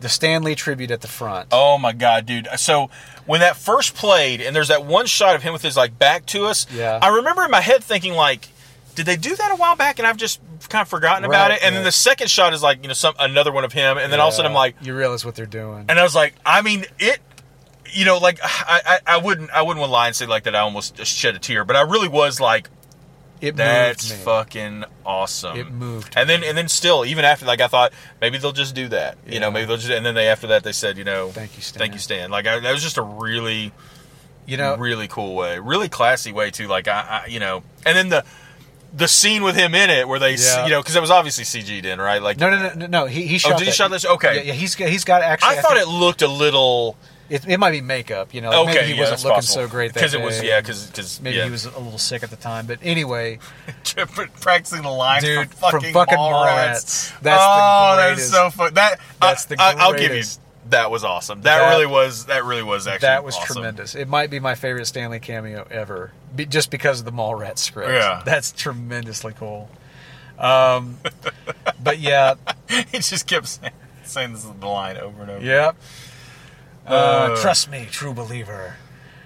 the Stan Lee tribute at the front. Oh my god, dude! So when that first played, and there's that one shot of him with his like back to us. Yeah. I remember in my head thinking like, did they do that a while back, and I've just kind of forgotten about it. And then the second shot is like you know some another one of him, and then all of a sudden I'm like, you realize what they're doing. and I was like, I mean it. You know, like I, I, I wouldn't, I wouldn't want to lie and say like that. I almost shed a tear, but I really was like, it that's moved me. fucking awesome. It moved And then, and then still, even after, like I thought maybe they'll just do that. You know, maybe they'll just. And then they after that they said, you know, Thank you, Stan. thank you, Stan. Like I, that was just a really, You know, really cool way, really classy way too. Like I, I you know, and then the the scene with him in it where they, Yeah. you know, because it was obviously CG'd in, right? Like no, no, no, no, no. He he oh, shot. Oh, did he that. shot this? Okay. Yeah, yeah, he's got- he's got actually. I thought think it looked a little It, it might be makeup. You know, like okay. maybe he yeah, wasn't looking possible. so great that because it was yeah, because Maybe yeah. he was a little sick at the time, but anyway, practicing the line Dude, from from fucking, fucking Mallrats. Mallrats. That's the oh, that is so fun. That That's the I, I'll give you that was awesome. That, That- really was. That really was actually that was awesome. tremendous. It might be my favorite Stan Lee cameo ever, be, just because of the Mallrats script. Yeah. that's tremendously cool. Um, but yeah, he just kept saying, saying this is the line over and over. yep. Uh, Uh. trust me, true believer.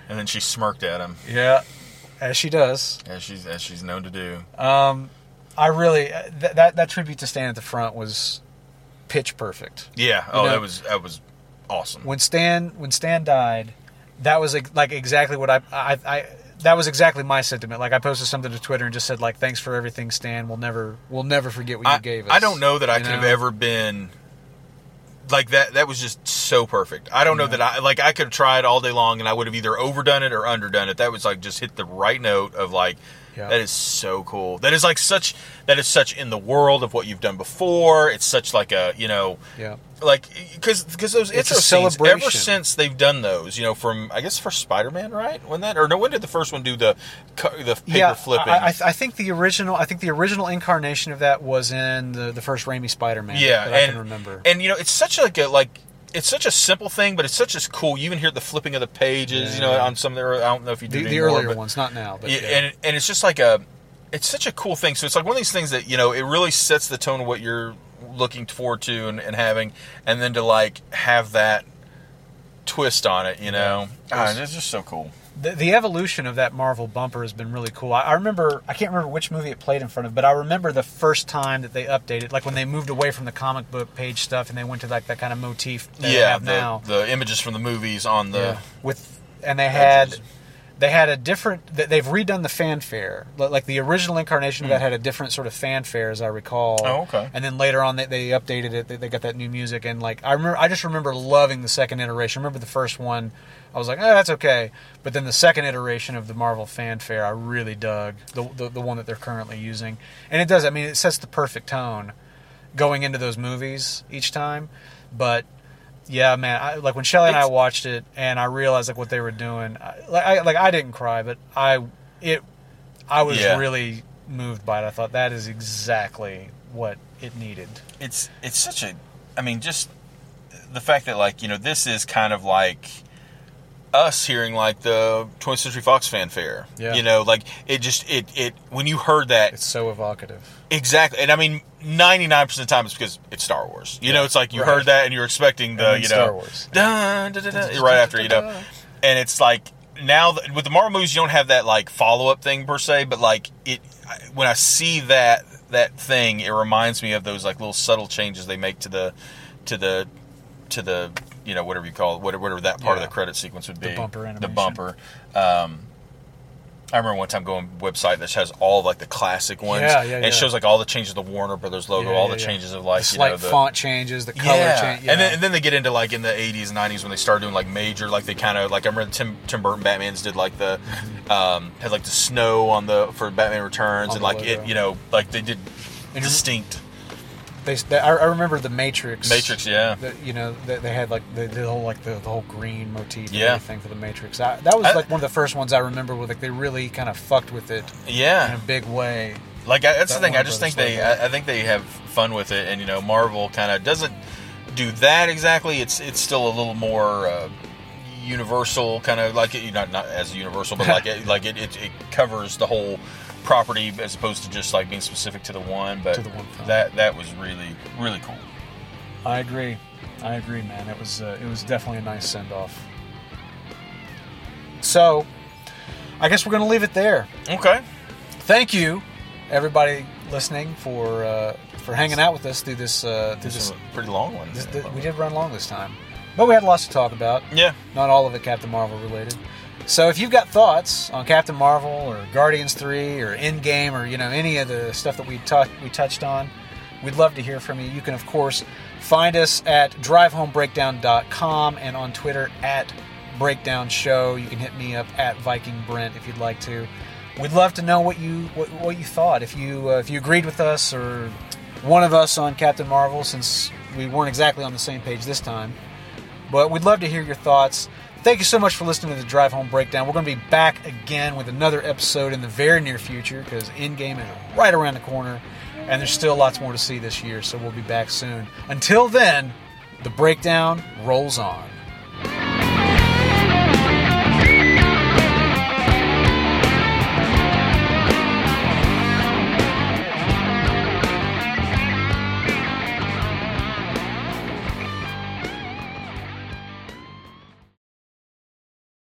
And then she smirked at him, Yeah, as she does. as she's as she's known to do. Um, I really uh, th- that that tribute to Stan at the front was pitch perfect. Yeah. Oh, know- that was that was awesome. When Stan when Stan died, that was ex- like exactly what I I. I that was exactly my sentiment. Like I posted something to Twitter and just said like, "Thanks for everything, Stan. We'll never, we'll never forget what you I, gave us." I don't know that I You could have know? ever been like that. That was just so perfect. I don't know that I like. I could have tried all day long, and I would have either overdone it or underdone it. That was like just hit the right note of like Yeah. That is so cool. That is like such. That is such in the world of what you've done before. It's such like a you know Yeah. like because because those It's a intro scenes ever since they've done those you know from I guess for Spider Man right when that or no when did the first one do the the paper yeah, flipping I, I, I think the original. I think the original incarnation of that was in the, the first Raimi Spider-Man. yeah that I and can remember. and you know it's such like a like it's such a simple thing but it's such as cool you even hear the flipping of the pages you know on some of the I don't know if you do the, the earlier but- ones, not now, but yeah, yeah. and and it's just like a it's such a cool thing so it's like one of these things that you know it really sets the tone of what you're looking forward to and, and having and then to like have that twist on it you know Yeah. Ah, it's just so cool the, the evolution of that Marvel bumper has been really cool. I, I remember, I can't remember which movie it played in front of, but I remember the first time that they updated, like when they moved away from the comic book page stuff and they went to like that kind of motif that they yeah have the, now. the images from the movies on the yeah. With and they had edges. they had a different. They've redone the fanfare. Like the original incarnation of that had a different sort of fanfare, as I recall. Hmm. Oh, okay. And then later on, they, they updated it. They, they got that new music, and like I remember, I just remember loving the second iteration. I remember the first one. I was like, oh, that's okay. But then the second iteration of the Marvel fanfare, I really dug the, the the one that they're currently using, and it does. I mean, it sets the perfect tone going into those movies each time. But yeah, man, I, like when Shelly and I watched it, and I realized like what they were doing. I, like, I, like I didn't cry, but I it I was Yeah. really moved by it. I thought that is exactly what it needed. it's it's such a i mean just the fact that like you know this is kind of like us hearing like the 20th century fox fanfare Yeah. you know like it just it it when you heard that It's so evocative. exactly and i mean 99% of the time it's because it's star wars you know it's like you Right. heard that and you're expecting the you Star know Wars. dun, dun, dun, right after you know and it's like now that, with the Marvel movies, you don't have that like follow up thing per se, but like it when I see that that thing, it reminds me of those like little subtle changes they make to the to the to the you know whatever you call it, whatever, whatever that part Yeah. of the credit sequence would be. The bumper the bumper. Um, I remember one time going website that has all like the classic ones, Yeah, yeah, and yeah. it shows like all the changes of the Warner Brothers logo, Yeah, all the changes of like the you slight know the font changes, the color yeah. change. And then and then they get into like in the eighties and nineties when they start doing like major like they kind of like I remember Tim Tim Burton Batman's did like the um had like the snow on the for Batman Returns On and like logo. it you know like they did And distinct they, they, I, I remember the Matrix. Matrix yeah that you know they, they had like the, the whole like the, the whole green motif Yeah. everything for the Matrix. I, that was I- like one of the first ones I remember where like they really kind of fucked with it yeah, in a big way. like I, that's That the thing I just think they. I, I think they have fun with it and you know Marvel kind of doesn't do that exactly it's it's still a little more uh, universal kind of like it not not as universal but like it, like it, it, it covers the whole property as opposed to just like being specific to the one but To the one film. that that was really really cool I agree. I agree, man. It was uh, it was definitely a nice send off. So, I guess we're gonna leave it there. okay Thank you, everybody listening for uh, for hanging out with us through this uh, through this this. is pretty long one this, this- we did run long this time, but we had lots to talk about. yeah Not all of it Captain Marvel related. So if you've got thoughts on Captain Marvel or Guardians Three or Endgame or you know any of the stuff that we talked we touched on, we'd love to hear from you. You can of course find us at drivehomebreakdown.com and on Twitter at Breakdown Show. You can hit me up at Viking Brent if you'd like to. We'd love to know what you what, what you thought. If you uh, if you agreed with us or one of us on Captain Marvel, since we weren't exactly on the same page this time. But we'd love to hear your thoughts. Thank you so much for listening to the Drive Home Breakdown. We're going to be back again with another episode in the very near future because Endgame is right around the corner and there's still lots more to see this year, so we'll be back soon. Until then, the breakdown rolls on.